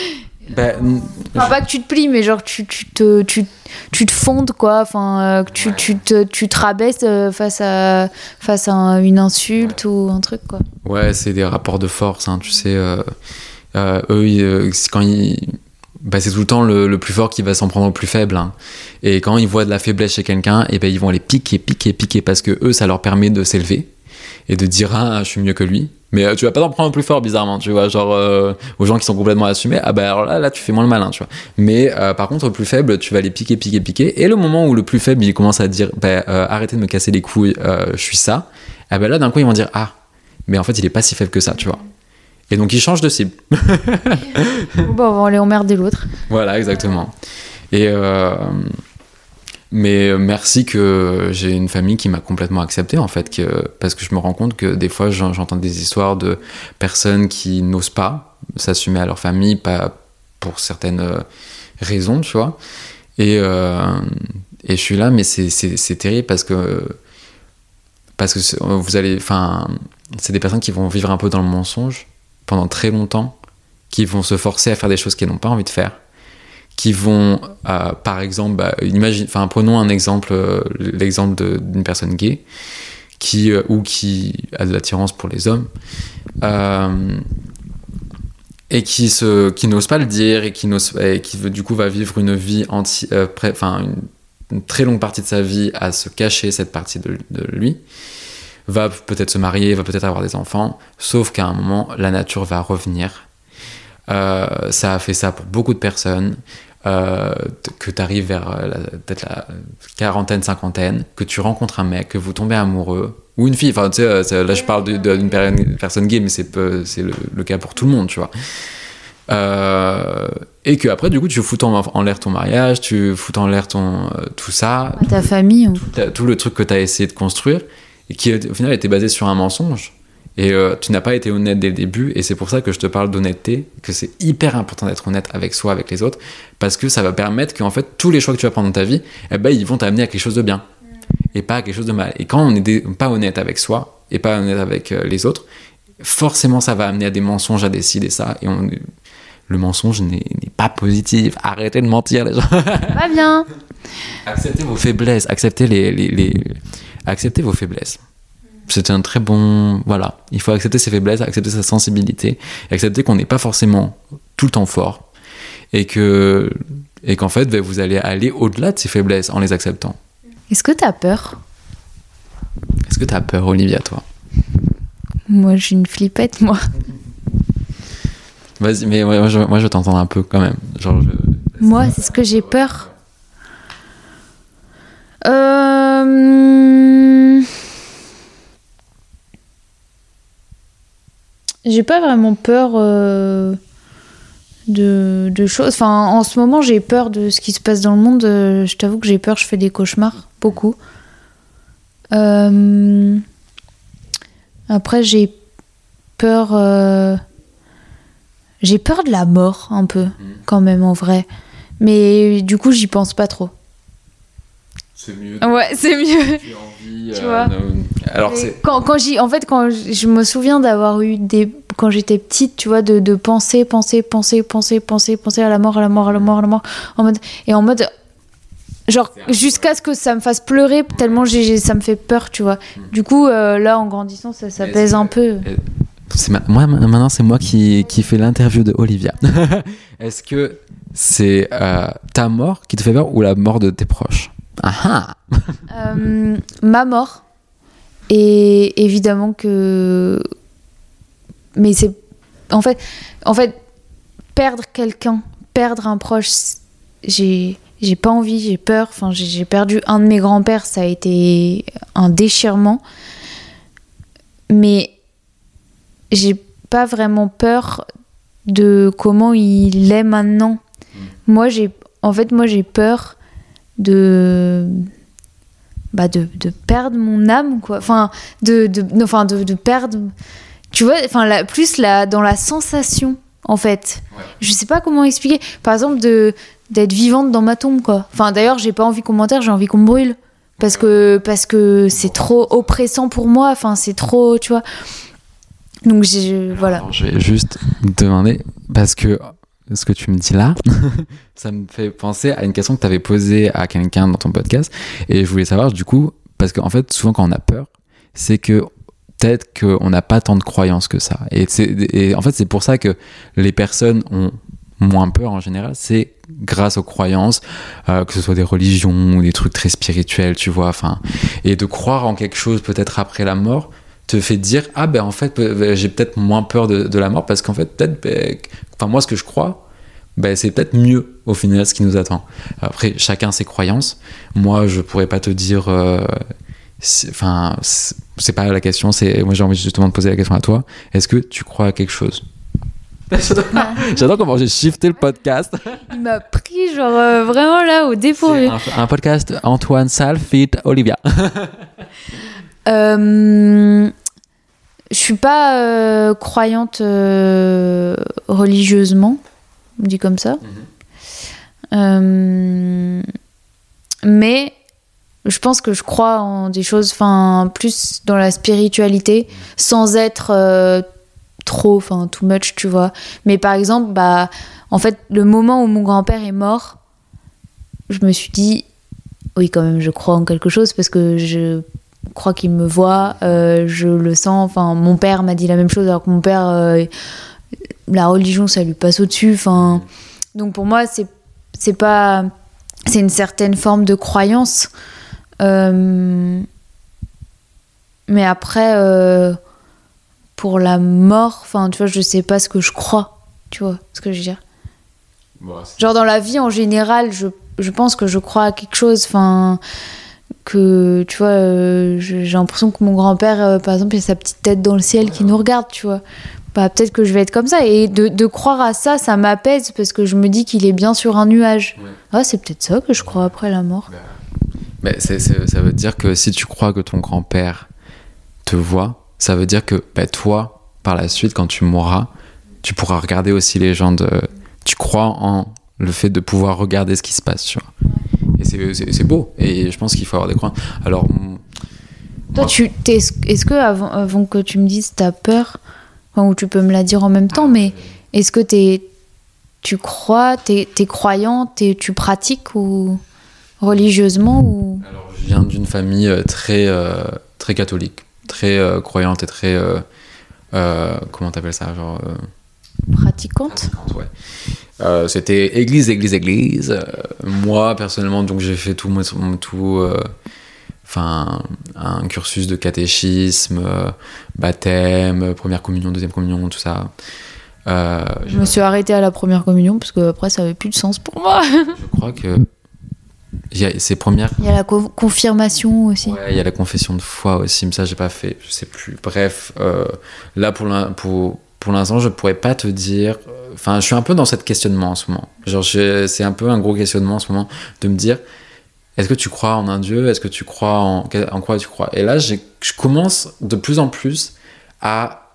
ben, Enfin, pas que tu te plies, mais genre tu, tu, te, tu, tu te fondes, quoi. Enfin, euh, que tu, Ouais. tu, te, tu te rabaisses euh, face à, face à un- une insulte ou un truc, quoi. Ouais, c'est des rapports de force, hein, tu sais. euh, eux, ils, quand ils. Bah, c'est tout le temps le, plus fort qui va s'en prendre au plus faible. hein. Et quand ils voient de la faiblesse chez quelqu'un, et ben ils vont aller piquer, piquer, piquer, parce que eux, ça leur permet de s'élever et de dire ah, je suis mieux que lui. Mais euh, tu vas pas t'en prendre au plus fort, bizarrement, tu vois. Genre, euh, aux gens qui sont complètement assumés, ah bah alors là, là, tu fais moins le malin, tu vois. Mais euh, par contre, au plus faible, tu vas les piquer, piquer, piquer. Et le moment où le plus faible, il commence à dire, bah, arrêtez de me casser les couilles, je suis ça, ah bah là, d'un coup, ils vont dire, ah, mais en fait, il est pas si faible que ça, tu vois. Et donc, ils changent de cible. Bon, on va aller emmerder l'autre. Voilà, exactement. Et euh, mais merci que j'ai une famille qui m'a complètement accepté en fait, que, parce que je me rends compte que des fois j'en- j'entends des histoires de personnes qui n'osent pas s'assumer à leur famille, pas pour certaines euh, raisons, tu vois. Et, euh, et je suis là, mais c'est- terrible parce que parce que vous allez, enfin, c'est des personnes qui vont vivre un peu dans le mensonge pendant très longtemps, qui vont se forcer à faire des choses qu'elles n'ont pas envie de faire qui vont, euh, par exemple, bah, imagine, enfin, prenons un exemple, euh, l'exemple d'une personne gay qui euh, ou qui a de l'attirance pour les hommes et qui qui n'ose pas le dire et qui n'ose, qui du coup va vivre une vie anti, une- très longue partie de sa vie à se cacher cette partie de lui, va peut-être se marier, va peut-être avoir des enfants, sauf qu'à un moment, la nature va revenir. Euh, ça a fait ça pour beaucoup de personnes. Euh, que tu arrives vers euh, peut-être la quarantaine, cinquantaine, que tu rencontres un mec, que vous tombez amoureux, ou une fille, enfin tu sais, c'est- là je parle d'une per- personne gay, mais c'est le, le cas pour tout le monde, tu vois. Euh, et que après du coup tu fous en, en l'air ton mariage, tu fous en l'air ton euh, tout ça, ta famille. ou- T'as tout le truc que tu as essayé de construire et qui au final était basé sur un mensonge. Et euh, tu n'as pas été honnête dès le début, et c'est pour ça que je te parle d'honnêteté, que c'est hyper important d'être honnête avec soi, avec les autres, parce que ça va permettre qu'en fait tous les choix que tu vas prendre dans ta vie, eh ben, ils vont t'amener à quelque chose de bien, et pas à quelque chose de mal. Et quand on n'est pas honnête avec soi, et pas honnête avec euh, les autres, forcément ça va amener à des mensonges, à des ci, des ça, et on- le mensonge n'est n'est pas positif. Arrêtez de mentir, les gens. Pas bien. Acceptez vos faiblesses, acceptez les, les, les- acceptez vos faiblesses. C'est un très bon, voilà. Il faut accepter ses faiblesses, accepter sa sensibilité, accepter qu'on n'est pas forcément tout le temps fort, et que, et qu'en fait, ben, vous allez aller au-delà de ces faiblesses en les acceptant. Est-ce que t'as peur? Est-ce que tu as peur, Olivia, toi? Moi, j'ai une flippette, moi. Vas-y, mais moi, je, moi, je t'entends un peu quand même. Genre, je- Moi, c'est ce que j'ai peur. Euh... J'ai pas vraiment peur euh, de, de choses. Enfin, en ce moment, j'ai peur de ce qui se passe dans le monde. Euh, Je t'avoue que j'ai peur, je fais des cauchemars, beaucoup. Euh, Après, j'ai peur. euh, J'ai peur de la mort, un peu, quand même, en vrai. Mais du coup, j'y pense pas trop. C'est mieux. Ouais, c'est mieux. Tu, envie, Tu euh, vois. Alors, quand, quand en fait, quand je me souviens d'avoir eu des, quand j'étais petite, tu vois, de, de penser, penser, penser, penser, penser, penser à la mort, à la mort, à la mort, à la mort, en mode, et en mode, genre, jusqu'à ce que ça me fasse pleurer tellement j'ai, ça me fait peur, tu vois. Du coup, euh, là, en grandissant, ça, ça pèse un peu. Ma- Moi, ma- maintenant, c'est moi qui, qui fais l'interview de Olivia. Est-ce que c'est euh, ta mort qui te fait peur ou la mort de tes proches? Ah ah Euh, ma mort. Et évidemment que. Mais c'est. En fait, en fait, perdre quelqu'un, perdre un proche, j'ai. J'ai pas envie, j'ai peur. Enfin, j'ai j'ai perdu un de mes grands-pères, ça a été un déchirement. Mais j'ai pas vraiment peur de comment il est maintenant. Moi, j'ai. En fait, moi, j'ai peur de bah de, de perdre mon âme quoi. Enfin de, de non, enfin de, de perdre tu vois enfin la, plus la, dans la sensation en fait. Ouais. je sais pas comment expliquer. Par exemple de d'être vivante dans ma tombe quoi. Enfin d'ailleurs j'ai pas envie qu'on m'enterre j'ai envie qu'on me brûle. Parce que parce que c'est trop oppressant pour moi. Enfin c'est trop tu vois. Donc j'ai voilà. Alors, je vais juste te demander, parce que ce que tu me dis là, ça me fait penser à une question que tu avais posée à quelqu'un dans ton podcast. Et je voulais savoir, du coup, parce qu'en fait, souvent quand on a peur, c'est que peut-être qu'on n'a pas tant de croyances que ça. Et, en fait, c'est pour ça que les personnes ont moins peur en général, c'est grâce aux croyances, euh, que ce soit des religions ou des trucs très spirituels, tu vois. Enfin, et de croire en quelque chose peut-être après la mort te fait dire ah ben en fait pe- j'ai peut-être moins peur de, de la mort parce qu'en fait peut-être ben, enfin moi ce que je crois ben, c'est peut-être mieux au final ce qui nous attend. Après chacun ses croyances. Moi je pourrais pas te dire euh, enfin c'est pas la question c'est moi j'ai envie justement de poser la question à toi. Est-ce que tu crois à quelque chose? J'adore comment j'ai shifté le podcast. il m'a pris genre euh, vraiment là au dépourvu. Un, un podcast Antoine Sal fit Olivia. Euh, je suis pas euh, croyante euh, religieusement, on dit comme ça. Euh, mais je pense que je crois en des choses, enfin plus dans la spiritualité, sans être trop, enfin too much, tu vois. Mais par exemple, bah, en fait, le moment où mon grand-père est mort, je me suis dit, oui, quand même, je crois en quelque chose parce que je crois qu'il me voit, euh, je le sens. Enfin, mon père m'a dit la même chose, alors que mon père, euh, la religion, ça lui passe au-dessus. Enfin, donc pour moi, c'est c'est pas c'est une certaine forme de croyance. Euh, mais après, pour la mort, enfin, tu vois, je sais pas ce que je crois. Tu vois ce que je veux dire c'est- Genre dans la vie en général, je, je pense que je crois à quelque chose. Enfin, que tu vois, euh, j'ai l'impression que mon grand-père, euh, par exemple, il a sa petite tête dans le ciel qui nous regarde, tu vois. Bah, peut-être que je vais être comme ça. Et de, de croire à ça, ça m'apaise parce que je me dis qu'il est bien sur un nuage. Ouais. Ah, c'est peut-être ça que je crois après la mort. Mais c'est- c'est- ça veut dire que si tu crois que ton grand-père te voit, ça veut dire que bah, toi, par la suite, quand tu mourras, tu pourras regarder aussi les gens de. Tu crois en le fait de pouvoir regarder ce qui se passe, tu vois. Et c'est- beau. Et je pense qu'il faut avoir des croyances. Alors, Toi, tu, est-ce que avant, avant que tu me dises t'as peur, enfin, ou tu peux me la dire en même temps, mais est-ce que tu crois, t'es, t'es croyant, t'es, tu pratiques ou religieusement ou? Alors, je viens d'une famille euh, très, euh, très catholique, très euh, croyante et très. euh, comment t'appelles ça Genre. pratiquante? pratiquante, ouais. Euh, C'était église, église, église. Euh, moi, personnellement, donc j'ai fait tout, tout. euh, Enfin, un cursus de catéchisme, baptême, première communion, deuxième communion, tout ça. Je me suis arrêtée à la première communion parce que après ça avait plus de sens pour moi. je crois que il y a ces premières Il y a la co- confirmation aussi. Ouais, il y a la confession de foi aussi, mais ça j'ai pas fait, je sais plus. Bref, là pour pour l'instant, je pourrais pas te dire. Enfin, je suis un peu dans cet questionnement en ce moment. Genre, c'est un peu un gros questionnement en ce moment de me dire est-ce que tu crois en un Dieu? Est-ce que tu crois en en quoi tu crois? Et là, je commence de plus en plus à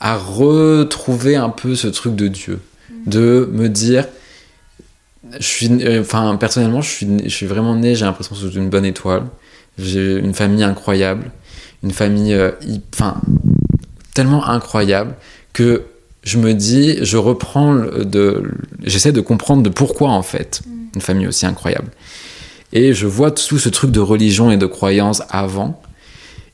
à retrouver un peu ce truc de Dieu, de me dire je suis, enfin, personnellement, je suis, je suis vraiment né, j'ai l'impression sous une bonne étoile. J'ai une famille incroyable, une famille, euh, tellement incroyable que je me dis, je reprends de, j'essaie de comprendre de pourquoi en fait une famille aussi incroyable. Et je vois tout ce truc de religion et de croyance avant.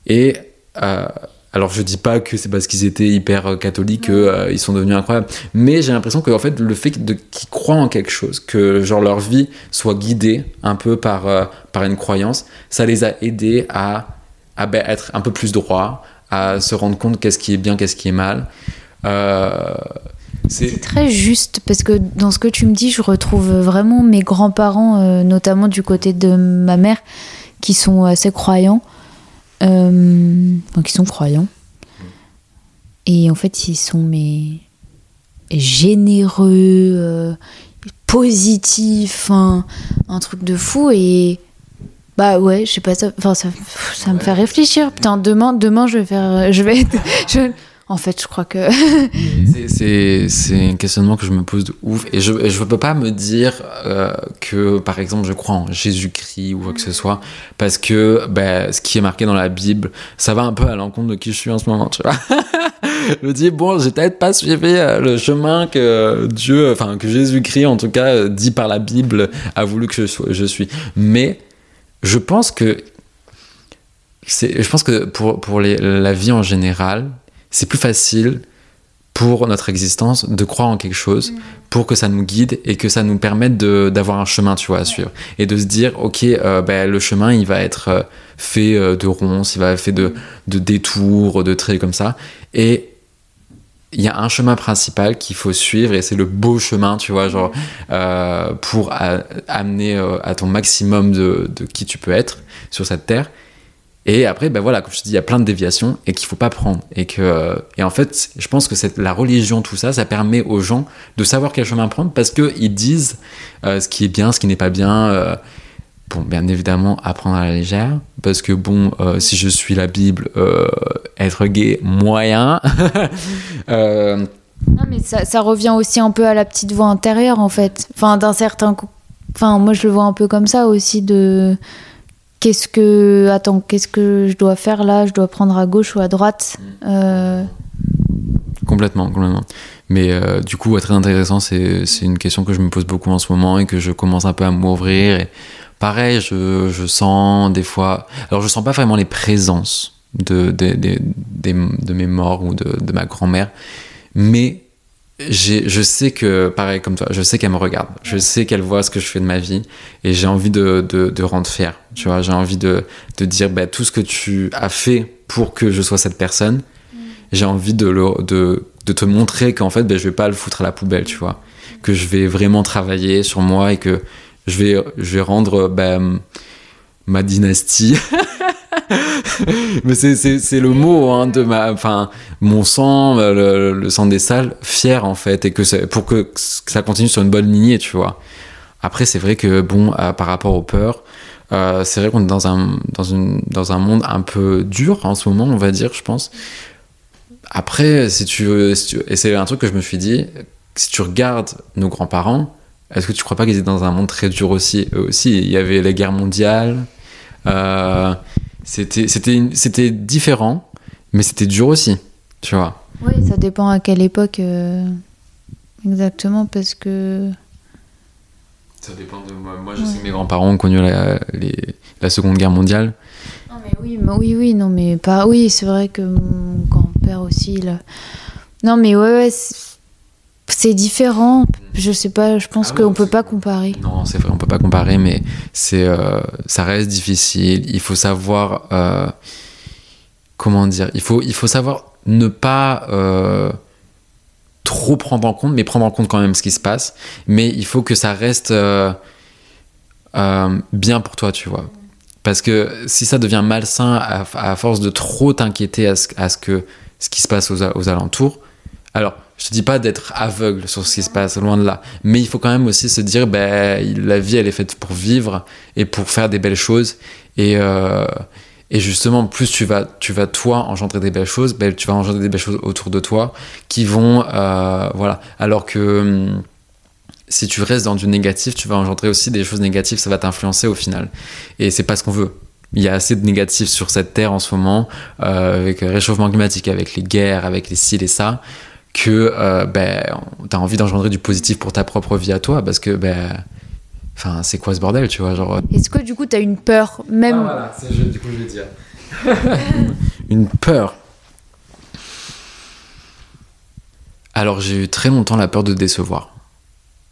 Et euh, alors je dis pas que c'est parce qu'ils étaient hyper euh, catholiques qu'ils sont devenus incroyables, mais j'ai l'impression que en fait le fait qu'ils croient en quelque chose, que genre leur vie soit guidée un peu par euh, par une croyance, ça les a aidés à à ben, être un peu plus droit, à se rendre compte qu'est-ce qui est bien, qu'est-ce qui est mal. Euh, c'est très juste parce que dans ce que tu me dis, je retrouve vraiment mes grands-parents, euh, notamment du côté de ma mère, qui sont assez croyants. Euh, enfin, qui sont croyants. Et en fait, ils sont mais généreux, euh, positifs, un, un truc de fou. Et bah ouais, je sais pas ça. Enfin, ça, ça me fait réfléchir. Putain, demain, demain, je vais faire, je vais, être- je- en fait, je crois que C'est- un questionnement que je me pose de ouf. Et je ne peux pas me dire euh, que, par exemple, je crois en Jésus-Christ ou quoi que ce soit, parce que ben, ce qui est marqué dans la Bible, ça va un peu à l'encontre de qui je suis en ce moment, tu vois. je me dis, bon, j'ai peut-être pas suivi euh, le chemin que Dieu, enfin, que Jésus-Christ, en tout cas, euh, dit par la Bible, a voulu que je, sois, je suis. Mais je pense que. Je pense que pour, pour les- la vie en général, c'est plus facile pour notre existence de croire en quelque chose pour que ça nous guide et que ça nous permette de- d'avoir un chemin tu vois à suivre. Et de se dire ok euh, ben, le chemin il va être euh, fait euh, de ronces il va être fait de, de détours de traits comme ça. Et il y a un chemin principal qu'il faut suivre et c'est le beau chemin tu vois genre euh, pour amener euh, à ton maximum de, qui tu peux être sur cette terre et après, ben voilà, comme je te dis, il y a plein de déviations et qu'il faut pas prendre. Et que, euh, et en fait, je pense que la religion, tout ça, ça permet aux gens de savoir quel chemin prendre parce que ils disent ce qui est bien, ce qui n'est pas bien. Bon, bien évidemment, apprendre à la légère parce que bon, euh, si je suis la Bible, euh, être gay moyen. Euh, Non, mais ça, ça revient aussi un peu à la petite voix intérieure, en fait. Enfin, d'un certain. coup- Enfin, moi, je le vois un peu comme ça aussi de. Qu'est-ce que. Attends, qu'est-ce que je dois faire là? Je dois prendre à gauche ou à droite? Euh, Complètement, complètement. Mais euh, du coup, ouais, très intéressant, c'est c'est une question que je me pose beaucoup en ce moment et que je commence un peu à m'ouvrir. Et pareil, je, je sens des fois. Alors, je sens pas vraiment les présences de, de, de, de mes morts ou de, de ma grand-mère, mais je sais que, pareil comme toi, je sais qu'elle me regarde. Je sais qu'elle voit ce que je fais de ma vie. Et j'ai envie de, de, de rendre fier. Tu vois, j'ai envie de, de dire bah, tout ce que tu as fait pour que je sois cette personne. J'ai envie de, le, de, de te montrer qu'en fait, bah, je vais pas le foutre à la poubelle, tu vois. Que je vais vraiment travailler sur moi et que je vais, je vais rendre bah, ma dynastie. Mais c'est le mot hein, de ma, enfin, mon sang, le, sang des salles, fier en fait, et que pour que ça continue sur une bonne lignée, tu vois. Après, c'est vrai que bon, euh, par rapport aux peurs, euh, c'est vrai qu'on est dans un, dans, une, dans un monde un peu dur en ce moment, on va dire, je pense. Après, si tu veux, si tu, et c'est un truc que je me suis dit, si tu regardes nos grands-parents, est-ce que tu crois pas qu'ils étaient dans un monde très dur aussi Eux aussi, il y avait les guerres mondiales. Euh, c'était, différent, mais c'était dur aussi, tu vois. Oui, ça dépend à quelle époque euh, exactement, parce que. Ça dépend de moi. Moi, je ouais. sais que mes grands-parents ont connu la, les, la Seconde Guerre mondiale. Non, mais oui, mais oui, oui, non, mais pas. Oui, c'est vrai que mon grand-père aussi. Là... Non, mais ouais, ouais c'est différent. Je sais pas, je pense ah qu'on peut pas comparer. Non, c'est vrai, on peut pas comparer, mais c'est, euh, ça reste difficile. Il faut savoir, euh, comment dire, il faut, il faut savoir ne pas euh, trop prendre en compte, mais prendre en compte quand même ce qui se passe. Mais il faut que ça reste bien pour toi, tu vois. Parce que si ça devient malsain à, à force de trop t'inquiéter à ce, à ce que ce qui se passe aux, aux alentours, alors je te dis pas d'être aveugle sur ce qui se passe, loin de là. Mais il faut quand même aussi se dire, ben, la vie, elle est faite pour vivre et pour faire des belles choses. Et, euh, et justement, plus tu vas, tu vas toi engendrer des belles choses, ben, tu vas engendrer des belles choses autour de toi qui vont, euh, voilà. Alors que hum, si tu restes dans du négatif, tu vas engendrer aussi des choses négatives, ça va t'influencer au final. Et c'est pas ce qu'on veut. Il y a assez de négatifs sur cette terre en ce moment, euh, avec le réchauffement climatique, avec les guerres, avec les ci et ça que euh, ben, tu as envie d'engendrer du positif pour ta propre vie à toi parce que ben enfin c'est quoi ce bordel tu vois genre est-ce que du coup tu as une peur même ah, voilà c'est du coup je vais dire. Une peur. Alors j'ai eu très longtemps la peur de décevoir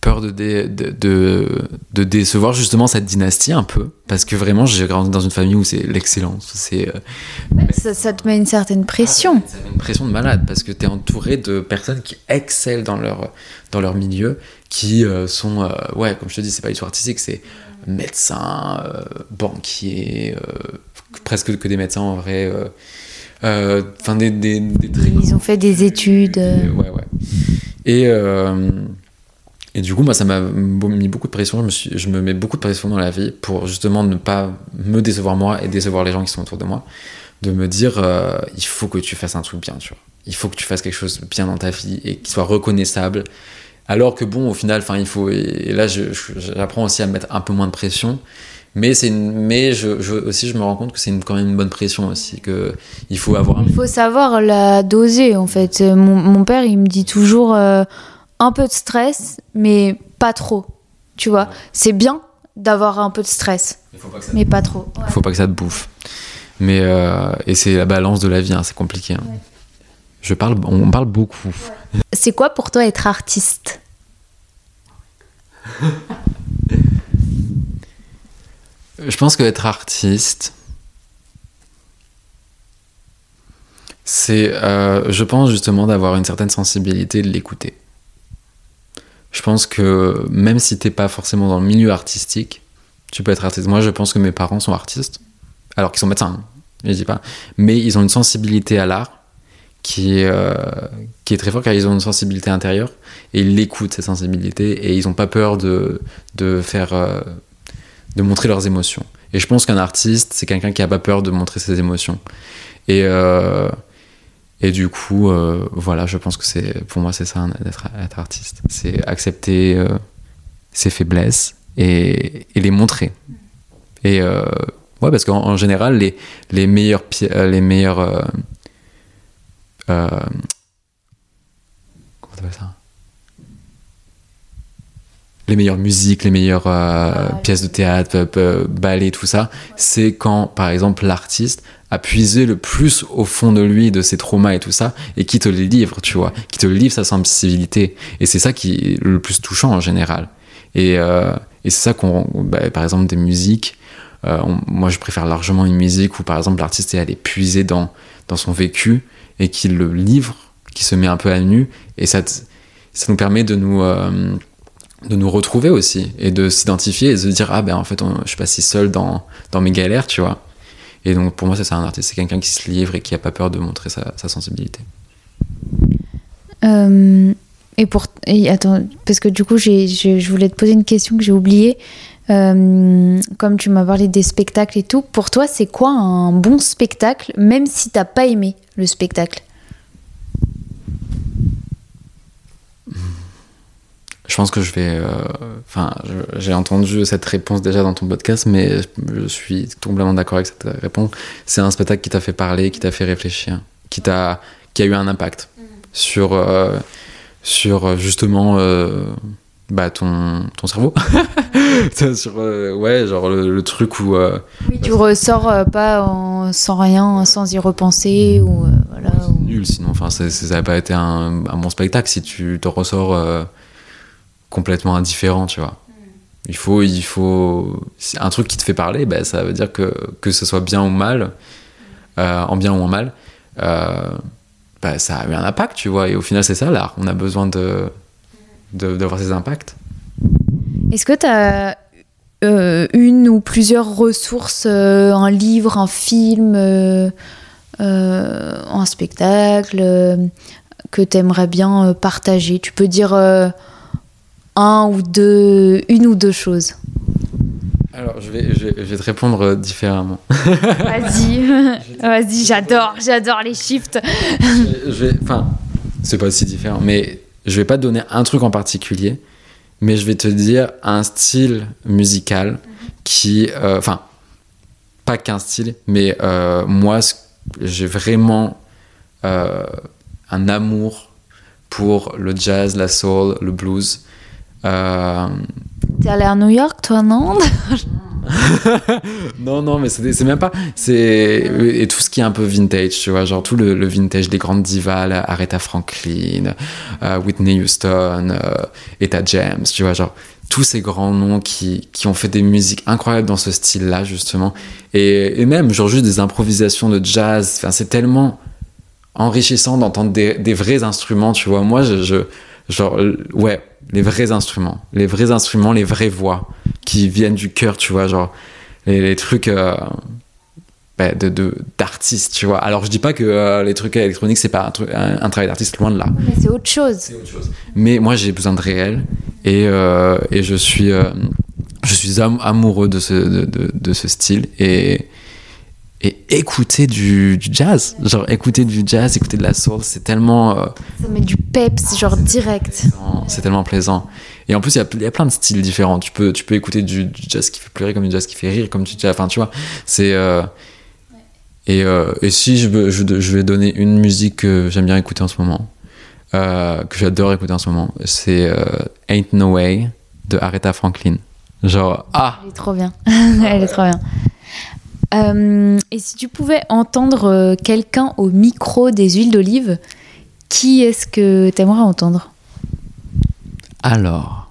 peur de, dé, de, de, de, décevoir justement cette dynastie un peu parce que vraiment j'ai grandi dans une famille où c'est l'excellence c'est euh, ça, ça, te met une certaine pression. Ah, ça met une pression de malade parce que tu es entouré de personnes qui excellent dans leur, dans leur milieu qui euh, sont euh, ouais comme je te dis c'est pas du tout artistique c'est médecins euh, banquiers presque que des médecins en vrai enfin des, des, des, ils ont fait des études ouais ouais. Et et du coup, moi, ça m'a mis beaucoup de pression. Je me, je me mets beaucoup de pression dans la vie pour justement ne pas me décevoir moi et décevoir les gens qui sont autour de moi. De me dire, euh, il faut que tu fasses un truc bien, tu vois. Il faut que tu fasses quelque chose de bien dans ta vie et qui soit reconnaissable. Alors que bon, au final, enfin, il faut. Et là, j'apprends aussi à me mettre un peu moins de pression. Mais c'est mais je, aussi je me rends compte que c'est quand même une bonne pression aussi que il faut avoir. Il faut savoir la doser en fait. Mon, mon père, il me dit toujours. Euh, un peu de stress, mais pas trop. Tu vois, c'est bien d'avoir un peu de stress, mais pas trop. Il ouais. faut pas que ça te bouffe. Mais euh, et c'est la balance de la vie, hein, c'est compliqué. Hein. Ouais. Je parle, on parle beaucoup. Ouais. C'est quoi pour toi être artiste? Je pense que être artiste, c'est, euh, je pense justement d'avoir une certaine sensibilité de l'écouter je pense que même si t'es pas forcément dans le milieu artistique, tu peux être artiste. Moi, je pense que mes parents sont artistes, alors qu'ils sont médecins, hein, je dis pas. Mais ils ont une sensibilité à l'art qui est, euh, très forte car ils ont une sensibilité intérieure et ils l'écoutent, cette sensibilité, et ils n'ont pas peur. Euh, de montrer leurs émotions. Et je pense qu'un artiste, c'est quelqu'un qui a pas peur de montrer ses émotions. Et. Euh, et du coup, euh, voilà, je pense que c'est pour moi c'est ça d'être être artiste, c'est accepter euh, ses faiblesses et, et, les montrer. Et euh, ouais, parce qu'en général, les, les meilleurs les meilleurs comment t'appelles ça? Les meilleures musiques, les meilleures euh, pièces de théâtre, ballet, tout ça, c'est quand, par exemple, l'artiste à puiser le plus au fond de lui, de ses traumas et tout ça, et qui te les livre, tu vois, qui te livre sa sensibilité. Et c'est ça qui est le plus touchant en général. Et, euh, et c'est ça qu'on, bah, par exemple, des musiques. Euh, moi, je préfère largement une musique où, par exemple, l'artiste est allé puiser dans, dans son vécu et qu'il le livre, qui se met un peu à nu. Et ça, ça nous permet de nous, euh, de nous retrouver aussi et de s'identifier et de se dire Ah, ben en fait, je suis pas si seul dans, dans mes galères, tu vois. Et donc, pour moi, ça, c'est un artiste, c'est quelqu'un qui se livre et qui a pas peur de montrer sa, sensibilité. Euh, et pour et attends parce que du coup j'ai- je voulais te poser une question que j'ai oubliée. Euh, comme tu m'as parlé des spectacles et tout, pour toi c'est quoi un bon spectacle, même si t'as pas aimé le spectacle? Je pense que je vais. euh, Enfin, j'ai entendu cette réponse déjà dans ton podcast, mais je suis complètement d'accord avec cette réponse. C'est un spectacle qui t'a fait parler, qui t'a fait réfléchir, qui, t'a, qui a eu un impact sur, euh, sur euh, justement bah, ton, ton cerveau. sur, ouais, genre le, le truc où. Oui, tu ressors pas en- sans rien, sans y repenser ou euh, voilà. ou- nul sinon enfin ça n'a pas été un, un bon spectacle si tu te ressors complètement indifférent tu vois. Il faut il faut c'est un truc qui te fait parler ben, ça veut dire que que ce soit bien ou mal euh, en bien ou en mal euh, ben, ça a eu un impact tu vois. Et au final c'est ça l'art. On a besoin de de- d'avoir ces impacts. Est-ce que tu as une ou plusieurs ressources, euh, un livre, un film, euh, euh, un spectacle euh, que tu aimerais bien euh, partager? Tu peux dire euh, un ou deux, une ou deux choses. alors je vais, je vais, je vais te répondre euh, différemment Vas-y, vas-y, j'adore, j'adore les shifts. je enfin, c'est pas si différent, mais je vais pas te donner un truc en particulier, mais je vais te dire un style musical qui, euh, enfin, pas qu'un style, mais euh, moi, j'ai vraiment euh, un amour pour le jazz, la soul, le blues. Euh, T'es allé à New York, toi, non non, non, mais c'est même pas. C'est et tout ce qui est un peu vintage, tu vois, genre tout le, le vintage des grandes divas, là, Aretha Franklin, euh, Whitney Houston, euh, Etta James, tu vois, genre tous ces grands noms qui, qui ont fait des musiques incroyables dans ce style-là justement, et, et même genre juste des improvisations de jazz. Enfin, c'est tellement enrichissant d'entendre des, des vrais instruments, tu vois. Moi, je, je genre euh, ouais, les vrais instruments, les vrais instruments, les vraies voix qui viennent du cœur, tu vois, genre les, les trucs euh, bah, de d'artistes, tu vois. Alors je dis pas que euh, les trucs électroniques c'est pas un, un, un travail d'artiste, loin de là. Mais c'est autre chose. C'est autre chose. Mais moi j'ai besoin de réel et, euh, et je suis je suis am- amoureux de ce de, de, de ce style et et écouter du, du jazz, genre écouter du jazz, écouter de la soul, c'est tellement euh, Ça met du peps, genre direct. c'est tellement plaisant. Et en plus, il y y a plein de styles différents. Tu peux, tu peux écouter du, du jazz qui fait pleurer comme du jazz qui fait rire, comme du jazz. Enfin, tu vois, c'est. euh, et, euh, et si je, veux- je, je vais donner une musique que j'aime bien écouter en ce moment, euh, que j'adore écouter en ce moment, c'est Ain't No Way de Aretha Franklin. Genre, ah! Elle est trop bien. Elle est trop bien. Euh, et si tu pouvais entendre euh, quelqu'un au micro des huiles d'olive, qui est-ce que t'aimerais entendre? Alors,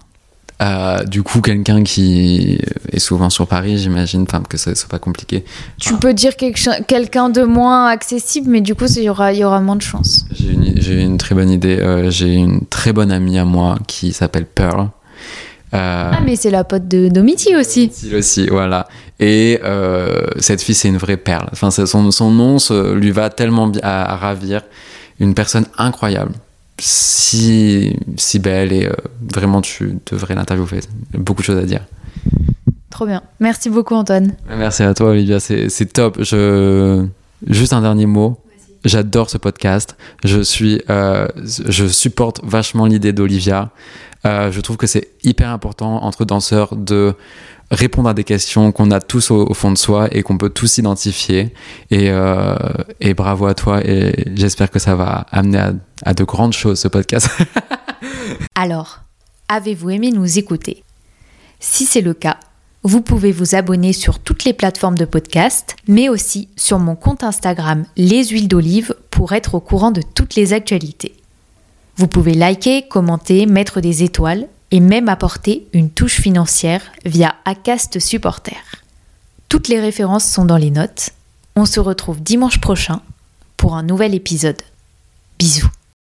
euh, du coup, quelqu'un qui est souvent sur Paris, j'imagine, enfin, que ce soit pas compliqué. Tu peux dire quelqu'un de moins accessible, mais du coup, il y aura, il y aura moins de chance. J'ai une, une très bonne idée. Euh, j'ai une très bonne amie à moi qui s'appelle Pearl. Euh, Ah, mais c'est la pote de Domiti aussi. Cécile aussi, voilà. Et euh, cette fille, c'est une vraie perle. Enfin, son, son nom se- lui va tellement bien à, à ravir. Une personne incroyable. Si, si belle et euh, vraiment, tu devrais l'interviewer. Beaucoup de choses à dire. Trop bien. Merci beaucoup, Antoine. Merci à toi, Olivia. C'est c'est top. Je... Juste un dernier mot. J'adore ce podcast. Je suis, euh, je supporte vachement l'idée d'Olivia. Euh, je trouve que c'est hyper important entre danseurs de répondre à des questions qu'on a tous au, fond de soi et qu'on peut tous identifier. Et, euh, et bravo à toi. Et j'espère que ça va amener à, à de grandes choses ce podcast. Alors, avez-vous aimé nous écouter? Si c'est le cas, vous pouvez vous abonner sur toutes les plateformes de podcast, mais aussi sur mon compte Instagram Les Huiles d'Olive pour être au courant de toutes les actualités. Vous pouvez liker, commenter, mettre des étoiles et même apporter une touche financière via Acast Supporter. Toutes les références sont dans les notes. On se retrouve dimanche prochain pour un nouvel épisode. Bisous.